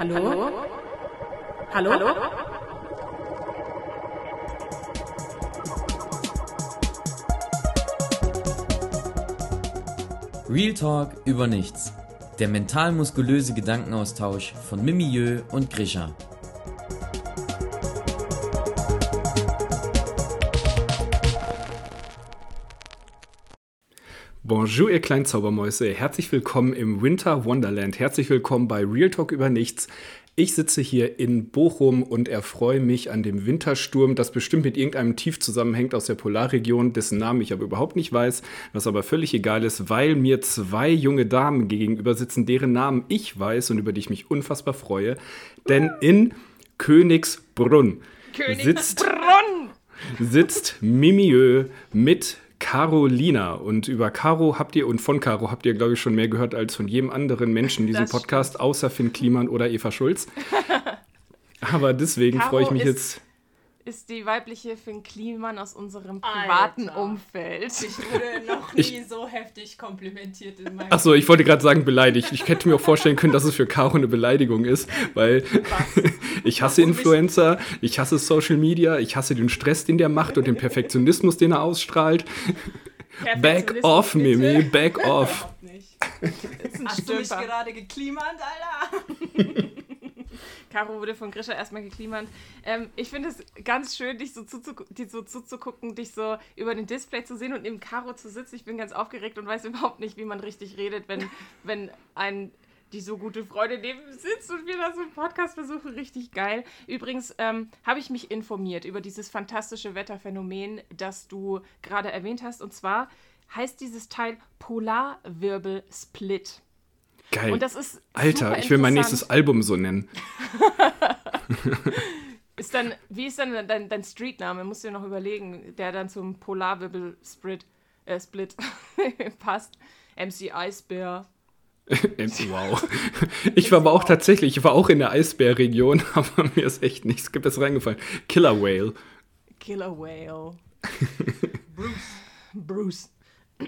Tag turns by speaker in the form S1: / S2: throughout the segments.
S1: Hallo? Hallo? Hallo?
S2: Real Talk über nichts. Der mental-muskulöse Gedankenaustausch von Mimieux und Grisha.
S3: Bonjour, ihr kleinen Zaubermäuse. Herzlich willkommen im Winter Wonderland. Herzlich willkommen bei Real Talk über nichts. Ich sitze hier in Bochum und erfreue mich an dem Wintersturm, das bestimmt mit irgendeinem Tief zusammenhängt aus der Polarregion, dessen Namen ich aber überhaupt nicht weiß, was aber völlig egal ist, weil mir zwei junge Damen gegenüber sitzen, deren Namen ich weiß und über die ich mich unfassbar freue. Denn in Königsbrunn,
S1: Königsbrunn.
S3: sitzt, sitzt Mimieux mit Carolina. Und über Caro habt ihr und von Caro habt ihr, glaube ich, schon mehr gehört als von jedem anderen Menschen in diesem Podcast, außer Finn Kliman oder Eva Schulz. Aber deswegen freue ich mich jetzt.
S1: Ist die weibliche Finn Kliman aus unserem privaten
S4: Alter.
S1: Umfeld.
S4: Ich wurde noch nie so heftig komplimentiert in meinem
S3: Achso, ich wollte gerade sagen beleidigt. Ich hätte mir auch vorstellen können, dass es für Caro eine Beleidigung ist, weil ich hasse Influencer, ich hasse Social Media, ich hasse den Stress, den der macht und den Perfektionismus, den er ausstrahlt. Back off,
S1: bitte.
S3: Mimi, back off.
S4: Überhaupt nicht.
S1: Ist ein
S4: Hast du mich gerade geklimert, Alter?
S1: Caro wurde von Grisha erstmal geklimert. Ähm, ich finde es ganz schön, dich so, zuzugu dich so zuzugucken, dich so über den Display zu sehen und neben Caro zu sitzen. Ich bin ganz aufgeregt und weiß überhaupt nicht, wie man richtig redet, wenn, wenn ein die so gute Freunde neben sitzt und wir da so einen Podcast versuchen. Richtig geil. Übrigens ähm, habe ich mich informiert über dieses fantastische Wetterphänomen, das du gerade erwähnt hast. Und zwar heißt dieses Teil Polarwirbel-Split.
S3: Geil.
S1: Und das ist
S3: Alter, ich will mein nächstes Album so nennen.
S1: Ist dann, wie ist dann dein, dein Streetname? Musst du dir noch überlegen, der dann zum Polarwirbel-Split äh, Split passt. MC Eisbär.
S3: wow. Ich war aber auch tatsächlich, ich war auch in der Eisbärregion, aber mir ist echt nichts besser reingefallen. Killer Whale.
S1: Killer Whale. Bruce. Bruce.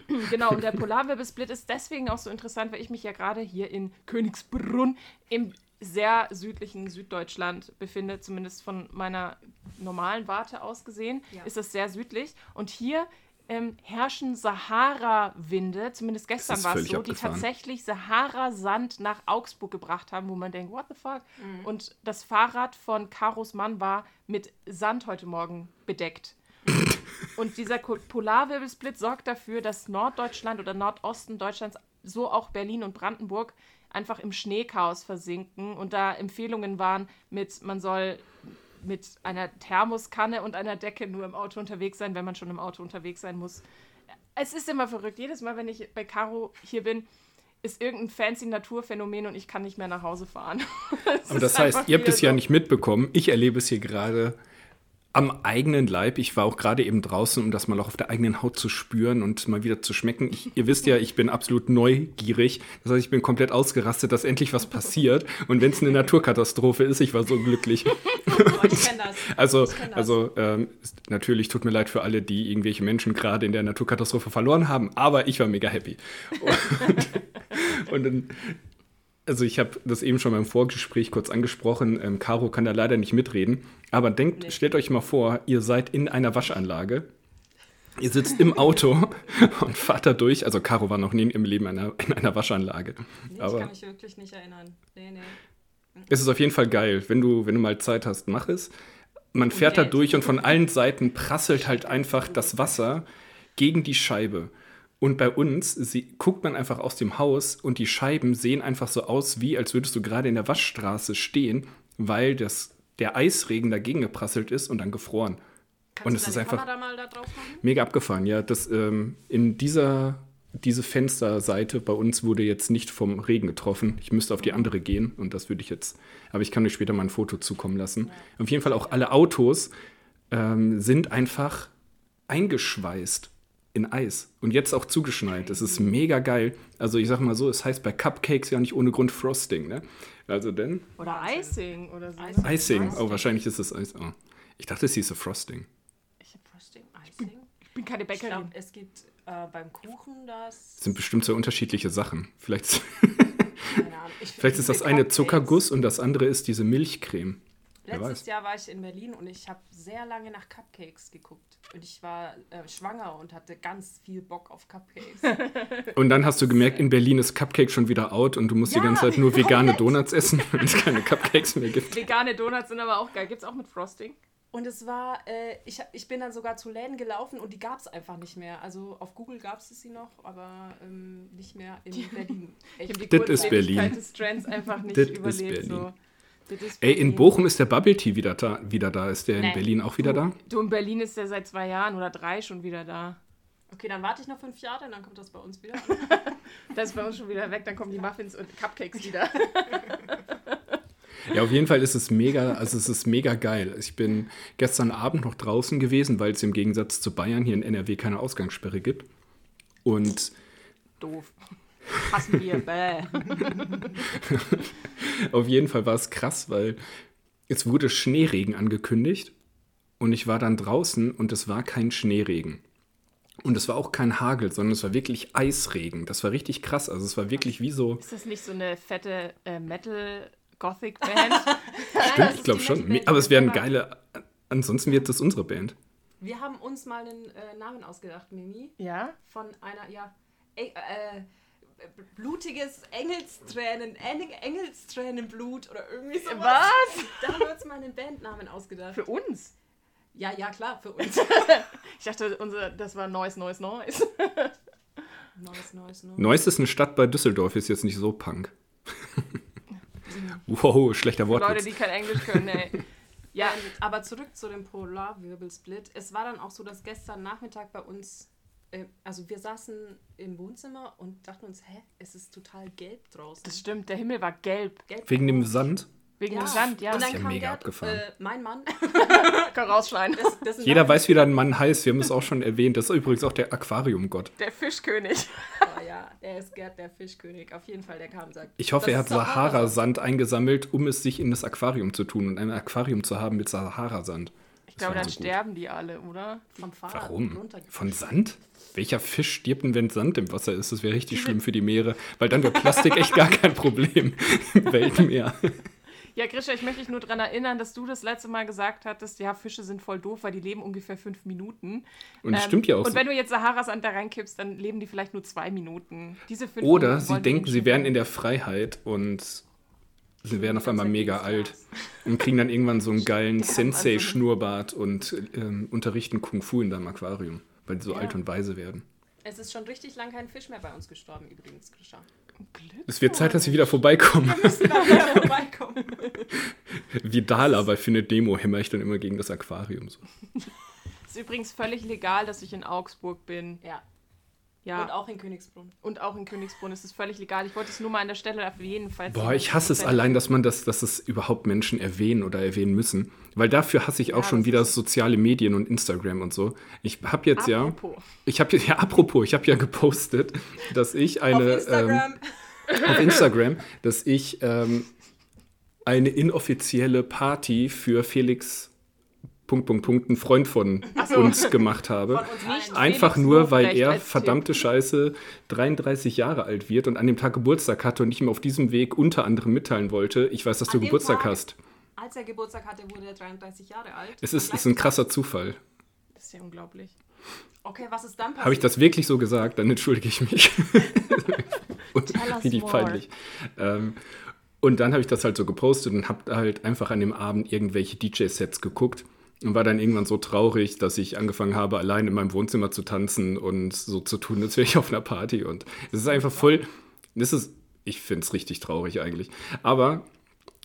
S1: genau, und der Polarwirbelsplit ist deswegen auch so interessant, weil ich mich ja gerade hier in Königsbrunn im sehr südlichen Süddeutschland befinde, zumindest von meiner normalen Warte aus gesehen,
S4: Ja.
S1: ist es sehr südlich. Und hier ähm, herrschen Sahara-Winde, zumindest gestern war es so, die
S3: abgefahren.
S1: tatsächlich Sahara-Sand nach Augsburg gebracht haben, wo man denkt, what the fuck?
S4: Mhm.
S1: Und das Fahrrad von Karos Mann war mit Sand heute Morgen bedeckt. Und dieser Polarwirbelsplit sorgt dafür, dass Norddeutschland oder Nordosten Deutschlands, so auch Berlin und Brandenburg, einfach im Schneechaos versinken. Und da Empfehlungen waren mit, man soll mit einer Thermoskanne und einer Decke nur im Auto unterwegs sein, wenn man schon im Auto unterwegs sein muss. Es ist immer verrückt. Jedes Mal, wenn ich bei Caro hier bin, ist irgendein fancy Naturphänomen und ich kann nicht mehr nach Hause fahren. Es
S3: Aber das heißt, ihr habt es ja
S1: so.
S3: nicht mitbekommen. Ich erlebe es hier gerade am eigenen Leib. Ich war auch gerade eben draußen, um das mal auch auf der eigenen Haut zu spüren und mal wieder zu schmecken. Ich, ihr wisst ja, ich bin absolut neugierig. Das heißt, ich bin komplett ausgerastet, dass endlich was passiert. Und wenn es eine Naturkatastrophe ist, ich war so glücklich.
S4: Oh, ich kenn das.
S3: Also,
S4: kenn das.
S3: also ähm, natürlich tut mir leid für alle, die irgendwelche Menschen gerade in der Naturkatastrophe verloren haben, aber ich war mega happy. Und, und dann, also ich habe das eben schon beim Vorgespräch kurz angesprochen. Ähm, Caro kann da leider nicht mitreden, aber denkt,
S4: Nee.
S3: stellt euch mal vor, ihr seid in einer Waschanlage. Ihr sitzt im Auto und fahrt da durch. Also Caro war noch nie im Leben in einer, in einer Waschanlage.
S4: Nee, ich
S3: aber
S4: kann mich wirklich nicht erinnern. Nee, nee.
S3: es ist auf jeden Fall geil. Wenn du, wenn du mal Zeit hast, mach es. Man fährt da
S4: Geld.
S3: durch und von allen Seiten prasselt halt einfach das Wasser gegen die Scheibe. Und bei uns sie, guckt man einfach aus dem Haus und die Scheiben sehen einfach so aus, wie als würdest du gerade in der Waschstraße stehen, weil das, der Eisregen dagegen geprasselt ist und dann gefroren.
S4: Kannst
S3: Und es ist einfach-
S4: Kamera mal da drauf machen?
S3: Mega abgefahren, ja. Das, ähm, in dieser diese Fensterseite bei uns wurde jetzt nicht vom Regen getroffen. Ich müsste auf die andere gehen und das würde ich jetzt, aber ich kann euch später mal ein Foto zukommen lassen. Auf jeden Fall auch alle Autos ähm, sind einfach eingeschweißt in Eis und jetzt auch zugeschneit. Das ist mega geil. Also ich sag mal so, es heißt bei Cupcakes ja nicht ohne Grund Frosting, ne? Also denn
S1: Oder Icing oder so.
S4: Icing.
S3: Icing. Oh, wahrscheinlich ist es Eis. Oh. Ich dachte, es hieße Frosting.
S4: Ich hab Frosting, Icing.
S1: Ich bin keine
S4: Ich
S1: Bäckerin.
S4: glaube, es gibt äh, beim Kuchen das.
S3: Das sind bestimmt so unterschiedliche Sachen. Vielleicht
S4: Keine Ahnung. Ich
S3: Vielleicht ist das eine
S4: Cupcakes.
S3: Zuckerguss und das andere ist diese Milchcreme.
S4: Letztes. Jahr war ich in Berlin und ich habe sehr lange nach Cupcakes geguckt. Und ich war äh, schwanger und hatte ganz viel Bock auf Cupcakes.
S3: Und dann hast du gemerkt, in Berlin ist Cupcake schon wieder out und du musst die
S4: Ja,
S3: ganze Zeit nur vegane
S4: komplett.
S3: Donuts essen, wenn es keine Cupcakes mehr gibt.
S1: Vegane Donuts sind aber auch geil. Gibt's auch mit Frosting?
S4: Und es war, äh, ich, ich bin dann sogar zu Läden gelaufen und die gab es einfach nicht mehr. Also auf Google gab es sie noch, aber ähm, nicht mehr in Berlin.
S1: Ich habe die
S3: ist Berlin.
S1: des Trends einfach nicht
S3: Das ist
S1: überlebt.
S3: Berlin.
S1: So.
S3: Ey, in. Bochum ist der Bubble Tea wieder da. Wieder da. Ist der in
S4: Nee.
S3: Berlin auch wieder da?
S1: Du, in Berlin ist der seit zwei Jahren oder drei schon wieder da.
S4: Okay, dann warte ich noch fünf Jahre, dann kommt das bei uns wieder.
S1: Das ist bei uns schon wieder weg, dann kommen die Muffins und Cupcakes wieder.
S3: Ja, auf jeden Fall ist es mega, also es ist mega geil. Ich bin gestern Abend noch draußen gewesen, weil es im Gegensatz zu Bayern hier in NRW keine Ausgangssperre gibt. Und
S1: Doof. Hassen wir. Bäh.
S3: auf jeden Fall war es krass, weil es wurde Schneeregen angekündigt und ich war dann draußen und es war kein Schneeregen. Und es war auch kein Hagel, sondern es war wirklich Eisregen. Das war richtig krass. Also es war wirklich wie so.
S1: Ist das nicht so eine fette äh, Metal-Gothic-Band?
S3: Stimmt, ich glaube schon. Aber es wären geile. Ansonsten wird das unsere Band.
S4: Wir haben uns mal einen äh, Namen ausgedacht, Mimi.
S1: ja?
S4: Von einer, ja, e äh, blutiges Engelstränen, Eng Engelstränenblut oder irgendwie sowas.
S1: Was?
S4: Da haben wir uns mal einen Bandnamen ausgedacht.
S1: Für uns?
S4: Ja, ja, klar, für uns.
S1: Ich dachte, unser, das war Neues, Neues, Neues.
S4: Neues, neues, neues.
S3: Neuss ist eine Stadt bei Düsseldorf, ist jetzt nicht so punk. wow, schlechter
S1: Leute,
S3: Wortwitz.
S1: die kein Englisch können, ey. Ja,
S4: aber zurück zu dem Polarwirbelsplit. Es war dann auch so, dass gestern Nachmittag bei uns, äh, also wir saßen im Wohnzimmer und dachten uns, hä, es ist total gelb draußen.
S1: das stimmt, der Himmel war gelb.
S4: gelb
S3: Wegen dem Sand.
S1: Wegen dem Sand, ja.
S4: Und dann
S3: ja
S4: kam
S3: mega
S4: Gerd,
S3: abgefahren.
S4: Äh, mein Mann,
S1: Kann rausschneiden.
S4: dessen
S3: Jeder
S4: Name-
S3: weiß, wie dein Mann heißt. Wir haben es auch schon erwähnt. Das ist übrigens auch der Aquariumgott.
S1: Der Fischkönig.
S4: Oh ja, er ist Gerd, der Fischkönig. Auf jeden Fall, der kam und sagt.
S3: Ich hoffe,
S4: das
S3: er hat
S4: ist Sahara.
S3: Sahara-Sand eingesammelt, um es sich in das Aquarium zu tun und ein Aquarium zu haben mit Sahara-Sand.
S1: Ich glaube, dann
S3: so
S1: sterben die alle, oder?
S4: Vom Fahrrad
S3: Warum? Von Sand? Welcher Fisch stirbt denn, wenn Sand im Wasser ist? Das wäre richtig schlimm für die Meere, weil dann wäre Plastik echt gar kein Problem im Weltmeer.
S1: Ja, Grisha, ich möchte dich nur daran erinnern, dass du das letzte Mal gesagt hattest, ja, Fische sind voll doof, weil die leben ungefähr fünf Minuten.
S3: Und das stimmt ja auch
S1: Ähm, Und
S3: so.
S1: wenn du jetzt Saharasand da reinkippst, dann leben die vielleicht nur zwei Minuten. Diese fünf
S3: Oder
S1: Minuten
S3: sie denken, sie wären in der Freiheit und sie werden auf einmal mega alt und kriegen dann irgendwann so einen geilen Sensei-Schnurrbart und ähm, unterrichten Kung Fu in deinem Aquarium, weil die so
S4: Ja.
S3: alt und weise werden.
S4: Es ist schon richtig lang kein Fisch mehr bei uns gestorben, übrigens, Grisha.
S1: Glück.
S3: Es wird Zeit, dass sie wieder vorbeikommen.
S4: Müssen wir wieder vorbeikommen.
S3: Wie Dala bei Findet Demo hämmer ich dann immer gegen das Aquarium. So.
S1: Ist übrigens völlig legal, dass ich in Augsburg bin.
S4: Ja.
S1: Ja.
S4: Und auch in Königsbrunn.
S1: Und auch in Königsbrunn ist es völlig legal. Ich wollte es nur mal an der Stelle auf jeden Fall
S3: Boah, ich hasse es allein, dass man das, dass es überhaupt Menschen erwähnen oder erwähnen müssen. Weil dafür hasse ich auch
S1: Ja,
S3: schon wieder soziale Medien und Instagram und so. Ich habe jetzt
S1: Apropos.
S3: ja, ich habe ja, apropos, ich habe ja gepostet, dass ich eine
S4: Auf Instagram.
S3: Ähm, auf Instagram, dass ich ähm, eine inoffizielle Party für Felix Punkt Punkt Punkt, ein Freund von
S1: so.
S3: uns gemacht habe.
S4: Uns.
S3: Einfach nur, weil er verdammte Scheiße 33 Jahre alt wird und an dem Tag Geburtstag hatte und ich ihm auf diesem Weg unter anderem mitteilen wollte, ich weiß, dass du
S4: An dem
S3: Geburtstag
S4: Tag?
S3: hast.
S4: Als er Geburtstag hatte, wurde er 33 Jahre alt.
S3: Es ist, ist ein krasser Zufall.
S1: Das ist ja unglaublich.
S4: Okay, was ist dann passiert?
S3: Habe ich das wirklich so gesagt, dann entschuldige ich mich. und richtig peinlich. Ähm, und dann habe ich das halt so gepostet und habe halt einfach an dem Abend irgendwelche DJ-Sets geguckt und war dann irgendwann so traurig, dass ich angefangen habe, allein in meinem Wohnzimmer zu tanzen und so zu tun, als wäre ich auf einer Party. Und es ist einfach voll. Das ist, ich finde es richtig traurig eigentlich. Aber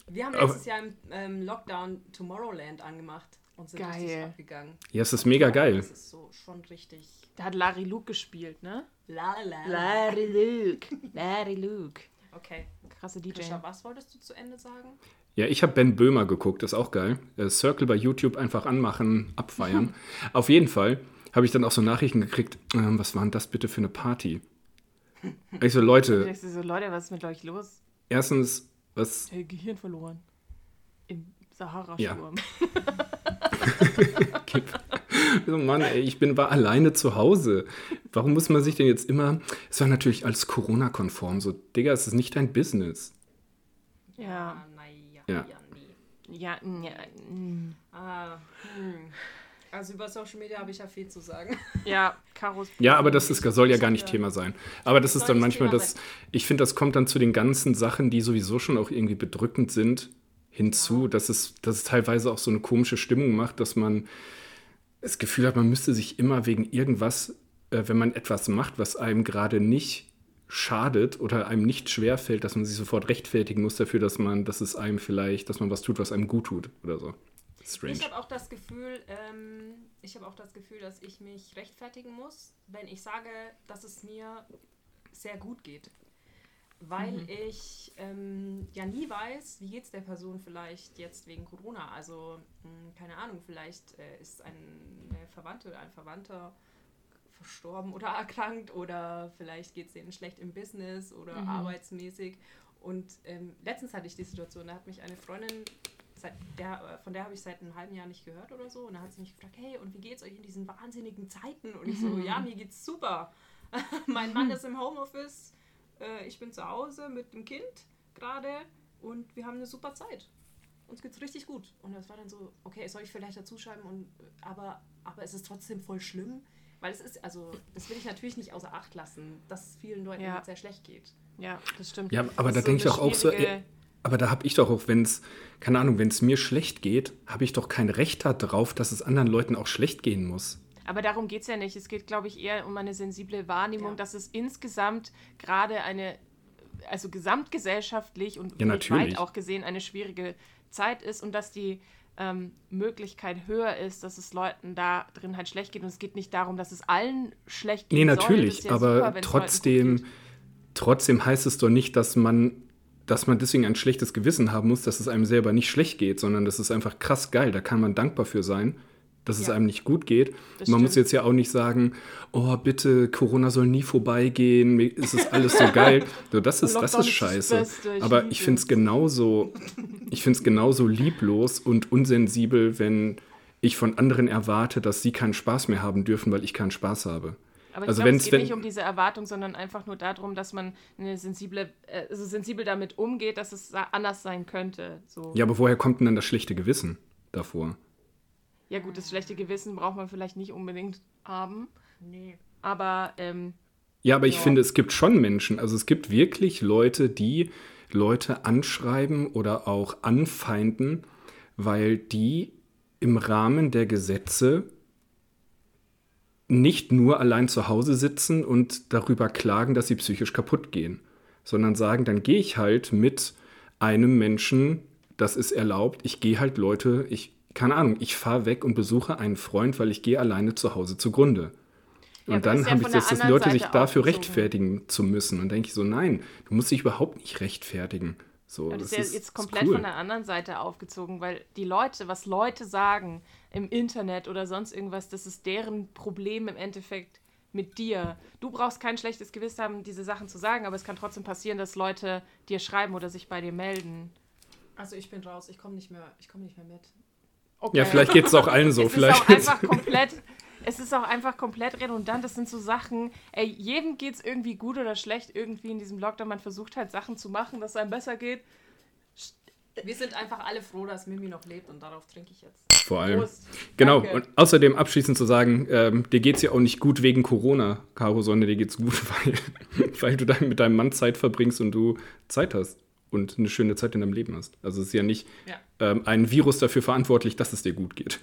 S4: Wir haben
S3: Aber-
S4: letztes Jahr im ähm, Lockdown Tomorrowland angemacht und sind richtig
S1: Geil.
S4: abgegangen.
S3: ja, es ist mega geil.
S4: Das ist so schon richtig.
S1: Da hat Larry Luke gespielt, ne?
S4: La la la.
S1: Larry Luke. Larry Luke.
S4: Okay.
S1: Krasse DJ.
S4: Krisha, was wolltest du zu Ende sagen?
S3: Ja, ich habe Ben Böhmer geguckt, ist auch geil. Äh, Circle bei YouTube einfach anmachen, abfeiern. Auf jeden Fall habe ich dann auch so Nachrichten gekriegt, ähm, was war denn das bitte für eine Party? Ich so,
S1: Ich
S3: Leute,
S1: dachte so, Leute, was ist mit euch los?
S3: erstens, was,
S1: Hey, Gehirn verloren. Im Sahara-Sturm.
S3: so, Mann, ey, ich bin war alleine zu Hause. Warum muss man sich denn jetzt immer. Es war natürlich alles Corona-konform. So, Digga, es ist nicht dein Business.
S1: Ja.
S4: Ah, naja,
S3: Ja.
S4: ja, nee.
S1: Ja, ja, mm.
S4: Ah, hm. Also über Social Media habe ich ja viel zu sagen.
S1: ja, Karos.
S3: Ja, aber das ist, soll ja gar nicht
S4: Ja.
S3: Thema sein. Aber das
S4: Das
S3: ist dann manchmal
S4: Thema
S3: das. Ich finde, das kommt dann zu den ganzen Sachen, die sowieso schon auch irgendwie bedrückend sind, hinzu, dass, es, dass es teilweise auch so eine komische Stimmung macht, dass man das Gefühl hat, man müsste sich immer wegen irgendwas, äh, wenn man etwas macht, was einem gerade nicht schadet oder einem nicht schwerfällt, dass man sich sofort rechtfertigen muss dafür, dass man, dass es einem vielleicht, dass man was tut, was einem gut tut oder so. Strange.
S4: Ich habe auch das Gefühl, ähm, ich habe auch das Gefühl, dass ich mich rechtfertigen muss, wenn ich sage, dass es mir sehr gut geht. Weil
S1: Mhm.
S4: ich ähm, ja nie weiß, wie geht es der Person vielleicht jetzt wegen Corona. Also, mh, keine Ahnung, vielleicht äh, ist eine Verwandte oder ein Verwandter verstorben oder erkrankt oder vielleicht geht es denen schlecht im Business oder
S1: Mhm.
S4: arbeitsmäßig. Und ähm, letztens hatte ich die Situation, da hat mich eine Freundin, seit der, äh, von der habe ich seit einem halben Jahr nicht gehört oder so, und da hat sie mich gefragt, hey, und wie geht's euch in diesen wahnsinnigen Zeiten? Und ich so,
S1: Mhm.
S4: ja, mir geht's super. mein Mann ist im Homeoffice, äh, ich bin zu Hause mit dem Kind gerade und wir haben eine super Zeit. Uns geht's richtig gut. Und das war dann so, okay, soll ich vielleicht dazuschreiben, und, äh, aber, aber es ist trotzdem voll schlimm. Weil es ist, also, das will ich natürlich nicht außer Acht lassen, dass es vielen Leuten
S1: Ja.
S4: sehr schlecht geht.
S1: Ja, das stimmt.
S3: Ja, aber
S1: Das
S3: da
S1: ist
S3: denke ich doch auch so, aber da habe ich doch auch, wenn es, keine Ahnung, wenn es mir schlecht geht, habe ich doch kein Recht darauf, dass es anderen Leuten auch schlecht gehen muss.
S1: Aber darum geht es ja nicht. Es geht, glaube ich, eher um eine sensible Wahrnehmung,
S4: Ja.
S1: dass es insgesamt gerade eine, also gesamtgesellschaftlich und
S3: Ja,
S1: weltweit
S3: natürlich.
S1: auch gesehen eine schwierige Zeit ist und dass die ähm, Möglichkeit höher ist, dass es Leuten da drin halt schlecht geht. Und es geht nicht darum, dass es allen schlecht geht.
S3: Nee, natürlich, aber trotzdem, trotzdem heißt es doch nicht, dass man, dass man deswegen ein schlechtes Gewissen haben muss, dass es einem selber nicht schlecht geht, sondern das ist einfach krass geil. Da kann man dankbar für sein, dass es
S1: Ja.
S3: einem nicht gut geht.
S1: Das
S3: man muss
S1: stimmt.
S3: jetzt ja auch nicht sagen, oh bitte, Corona soll nie vorbeigehen, mir ist es alles so geil. So, das ist, das ist
S1: ist das
S3: scheiße.
S1: Beste, ich
S3: aber ich finde es
S1: es.
S3: genauso, ich finde es genauso lieblos und unsensibel, wenn ich von anderen erwarte, dass sie keinen Spaß mehr haben dürfen, weil ich keinen Spaß habe.
S1: Aber ich
S3: Also
S1: glaube, es geht
S3: wenn-
S1: nicht um diese Erwartung, sondern einfach nur darum, dass man eine sensible, äh, also sensibel damit umgeht, dass es anders sein könnte. So.
S3: Ja, aber woher kommt denn dann das schlechte Gewissen davor?
S1: Ja gut, das schlechte Gewissen braucht man vielleicht nicht unbedingt haben,
S4: Nee.
S1: aber ähm,
S3: Ja, aber ich
S1: Ja.
S3: finde, es gibt schon Menschen, also es gibt wirklich Leute, die Leute anschreiben oder auch anfeinden, weil die im Rahmen der Gesetze nicht nur allein zu Hause sitzen und darüber klagen, dass sie psychisch kaputt gehen, sondern sagen, dann gehe ich halt mit einem Menschen, das ist erlaubt, ich gehe halt Leute, ich, keine Ahnung, ich fahre weg und besuche einen Freund, weil ich gehe alleine zu Hause zugrunde.
S1: Ja,
S3: Und dann
S1: ja
S3: habe ich das, dass Leute sich
S1: Seite
S3: dafür
S1: aufgezogen.
S3: rechtfertigen zu müssen. Und denke ich so, nein, du musst dich überhaupt nicht rechtfertigen. So,
S1: Ja, das,
S3: das
S1: ist ja jetzt
S3: ist
S1: komplett
S3: cool.
S1: von der anderen Seite aufgezogen, weil die Leute, was Leute sagen im Internet oder sonst irgendwas, das ist deren Problem im Endeffekt mit dir. Du brauchst kein schlechtes Gewissen haben, diese Sachen zu sagen, aber es kann trotzdem passieren, dass Leute dir schreiben oder sich bei dir melden.
S4: Also ich bin raus, ich komme nicht mehr, ich komme nicht mehr mit.
S1: Okay.
S3: Ja, vielleicht geht es auch allen so.
S1: es
S3: vielleicht
S1: ist auch einfach komplett, es ist auch einfach komplett redundant. Das sind so Sachen, ey, jedem geht es irgendwie gut oder schlecht irgendwie in diesem Lockdown. Man versucht halt Sachen zu machen, dass es einem besser geht.
S4: Wir sind einfach alle froh, dass Mimi noch lebt und darauf trinke ich jetzt.
S3: vor allem.
S1: Prost.
S3: Genau,
S1: Danke.
S3: und außerdem abschließend zu sagen, ähm, dir geht es ja auch nicht gut wegen Corona, Caro, sondern dir geht es gut, weil, weil du dann mit deinem Mann Zeit verbringst und du Zeit hast und eine schöne Zeit in deinem Leben hast. Also es ist ja nicht
S4: Ja.
S3: ähm, ein Virus dafür verantwortlich, dass es dir gut geht.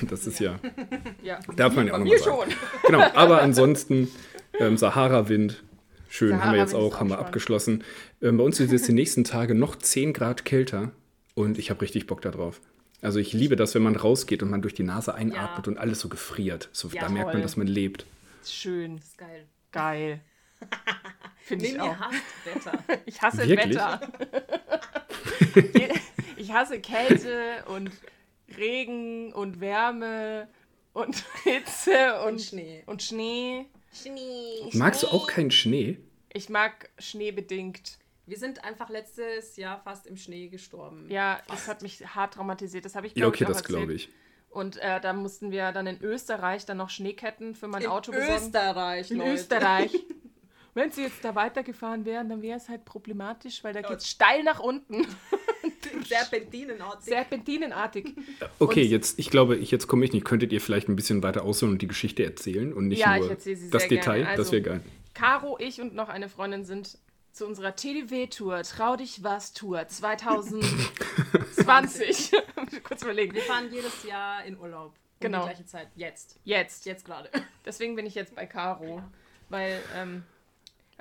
S3: Und das ist ja,
S1: Ja.
S3: darf man ja auch
S1: Bei
S3: nochmal
S1: mir
S3: sagen.
S1: schon.
S3: Genau, aber ansonsten ähm, Sahara-Wind. Schön, haben wir jetzt auch,
S1: auch
S3: haben wir abgeschlossen. Ähm, bei uns ist jetzt die nächsten Tage noch 10 Grad kälter und ich habe richtig Bock darauf. Also ich liebe das, wenn man rausgeht und man durch die Nase einatmet
S4: Ja.
S3: und alles so gefriert. So,
S4: Ja,
S3: da merkt man, dass man lebt.
S1: Schön.
S4: ist geil.
S1: Geil. Finde ich auch.
S4: hasst Wetter.
S1: Ich hasse
S3: Wirklich?
S1: Wetter. ich hasse Kälte und Regen und Wärme und Hitze und,
S4: Und Schnee.
S1: Und Schnee.
S4: Schnee.
S3: Magst du auch keinen Schnee?
S1: Ich mag Schnee bedingt.
S4: Wir sind einfach letztes Jahr fast im Schnee gestorben.
S1: Ja, das hat mich hart traumatisiert. Das habe ich
S3: Ja,
S1: glaub
S3: okay,
S1: ich, auch
S3: das glaube ich.
S1: Und äh, da mussten wir dann in Österreich dann noch Schneeketten für mein
S4: In
S1: Auto besorgen.
S4: Österreich,
S1: In
S4: Leute.
S1: Österreich. Wenn sie jetzt da weitergefahren wären, dann wäre es halt problematisch, weil da geht es steil nach unten.
S4: Serpentinenartig.
S1: Serpentinenartig.
S3: Okay,
S1: Und-
S3: jetzt, ich glaube, ich, jetzt komme ich nicht. Könntet ihr vielleicht ein bisschen weiter ausholen und die Geschichte erzählen und nicht
S1: Ja, ich
S3: nur
S1: erzähle sie
S3: das
S1: sehr
S3: Detail?
S1: gerne. Also-
S3: das wäre geil.
S1: Caro, ich und noch eine Freundin sind zu unserer TDW-Tour, Trau dich was Tour 2020. Kurz überlegen.
S4: Wir fahren jedes Jahr in Urlaub. Um
S1: Genau.
S4: die gleiche Zeit. Jetzt.
S1: Jetzt.
S4: Jetzt gerade.
S1: Deswegen bin ich jetzt bei Caro, weil ähm,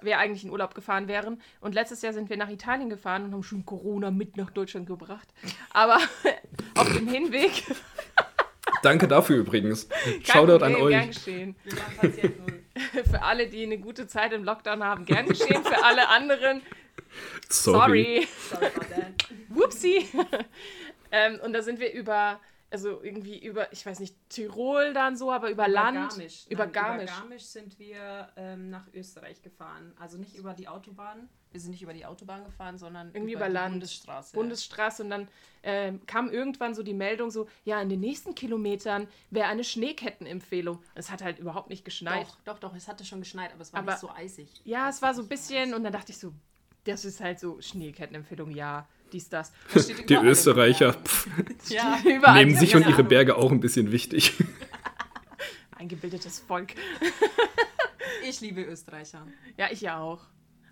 S1: wir eigentlich in Urlaub gefahren wären. Und letztes Jahr sind wir nach Italien gefahren und haben schon Corona mit nach Deutschland gebracht. Aber auf dem Hinweg,
S3: Danke dafür übrigens. Shoutout an
S1: Problem, Gern
S3: euch.
S1: geschehen. Für alle, die eine gute Zeit im Lockdown haben, gern geschehen. Für alle anderen,
S3: Sorry.
S1: sorry.
S4: Sorry about that.
S1: Whoopsie. ähm, und da sind wir über, also irgendwie über, ich weiß nicht, Tirol dann so, aber über, Land.
S4: Garmisch.
S1: Über
S4: Nein,
S1: Garmisch.
S4: Über Garmisch sind wir ähm, nach Österreich gefahren. Also nicht über die Autobahn. Wir sind nicht über die Autobahn gefauen, sondern
S1: Irgendwie
S4: über,
S1: über
S4: die
S1: Land.
S4: Bundesstraße.
S1: Bundesstraße und dann ähm, kam irgendwann so die Meldung so, ja, in den nächsten Kilometern wäre eine Schneekettenempfehlung. Es hat halt überhaupt nicht geschneit.
S4: Doch, doch, doch. Es hatte schon geschneit, aber es war
S1: Aber-
S4: nicht so eisig.
S1: Ja, es war so ein bisschen und dann dachte ich so, das ist halt so Schneekettenempfehlung, ja, dies, das.
S3: Die Österreicher pff,
S4: Ja.
S1: Überall
S3: nehmen sich und ihre. Berge auch ein bisschen wichtig.
S1: Eingebildetes Volk.
S4: Ich liebe Österreicher.
S1: Ja, ich ja auch.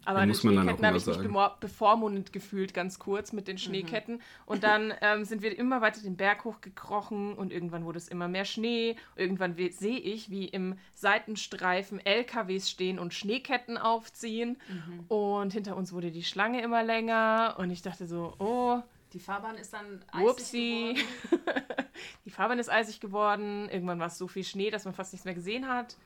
S1: Aber den
S3: muss man dann
S1: Schneeketten habe ich mich
S3: sagen.
S1: bemor- bevormundet gefühlt, ganz kurz mit den Schneeketten. Und dann ähm, sind wir immer weiter den Berg hochgekrochen und irgendwann wurde es immer mehr Schnee. Irgendwann we- sehe ich, wie im Seitenstreifen LKWs stehen und Schneeketten aufziehen. Und hinter uns wurde die Schlange immer länger. Und ich dachte so, oh,
S4: Die Fahrbahn ist dann eisig
S1: Whoopsie.
S4: geworden.
S1: Die Fahrbahn ist eisig geworden. Irgendwann war es so viel Schnee, dass man fast nichts mehr gesehen hat.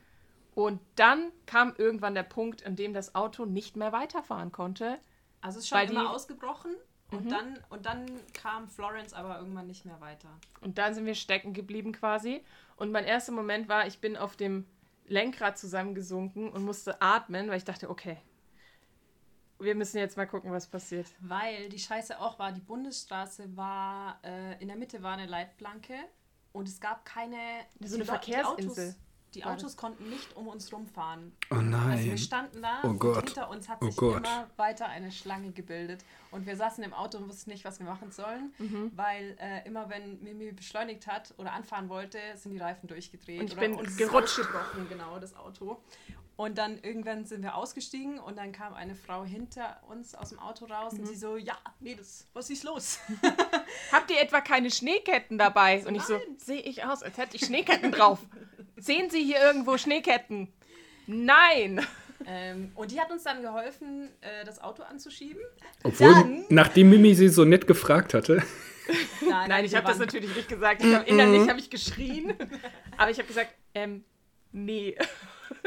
S1: Und dann kam irgendwann der Punkt, an dem das Auto nicht mehr weiterfahren konnte.
S4: Also es ist schon immer
S1: die-
S4: ausgebrochen. Und, dann, und dann kam Florence aber irgendwann nicht mehr weiter.
S1: Und dann sind wir stecken geblieben quasi. Und mein erster Moment war, ich bin auf dem Lenkrad zusammengesunken und musste atmen, weil ich dachte, okay, wir müssen jetzt mal gucken, was passiert.
S4: Weil die Scheiße auch war, die Bundesstraße war, äh, in der Mitte war eine Leitplanke und es gab keine...
S1: So eine Verkehrsinsel
S4: Autos, die Autos konnten nicht um uns rumfahren.
S3: Oh
S4: Also wir
S3: nein.
S4: standen da
S3: Oh
S4: und
S3: Gott.
S4: hinter uns hat
S3: Oh
S4: sich
S3: Gott.
S4: immer weiter eine Schlange gebildet. Und wir saßen im Auto und wussten nicht, was wir machen sollen,
S1: Mhm.
S4: weil äh, immer wenn Mimi beschleunigt hat oder anfahren wollte, sind die Reifen durchgedreht.
S1: Und ich
S4: oder
S1: bin
S4: uns
S1: gerutscht.
S4: ausgebrochen, genau, das Auto. Und dann irgendwann sind wir ausgestiegen und dann kam eine Frau hinter uns aus dem Auto raus
S1: Mhm.
S4: und sie so, ja, Mädels, was ist los?
S1: Habt ihr etwa keine Schneeketten dabei? Und ich so,
S4: nein.
S1: sehe ich aus, als hätte ich Schneeketten drauf. Sehen Sie hier irgendwo Schneeketten? Nein!
S4: ähm, und die hat uns dann geholfen, äh, das Auto anzuschieben.
S3: Obwohl,
S4: Dann-
S3: nachdem Mimi sie so nett gefragt hatte,
S1: Nein, ich
S4: wir
S1: habe das natürlich nicht gesagt. Ich hab, innerlich habe ich geschrien. Aber ich habe gesagt, ähm, nee.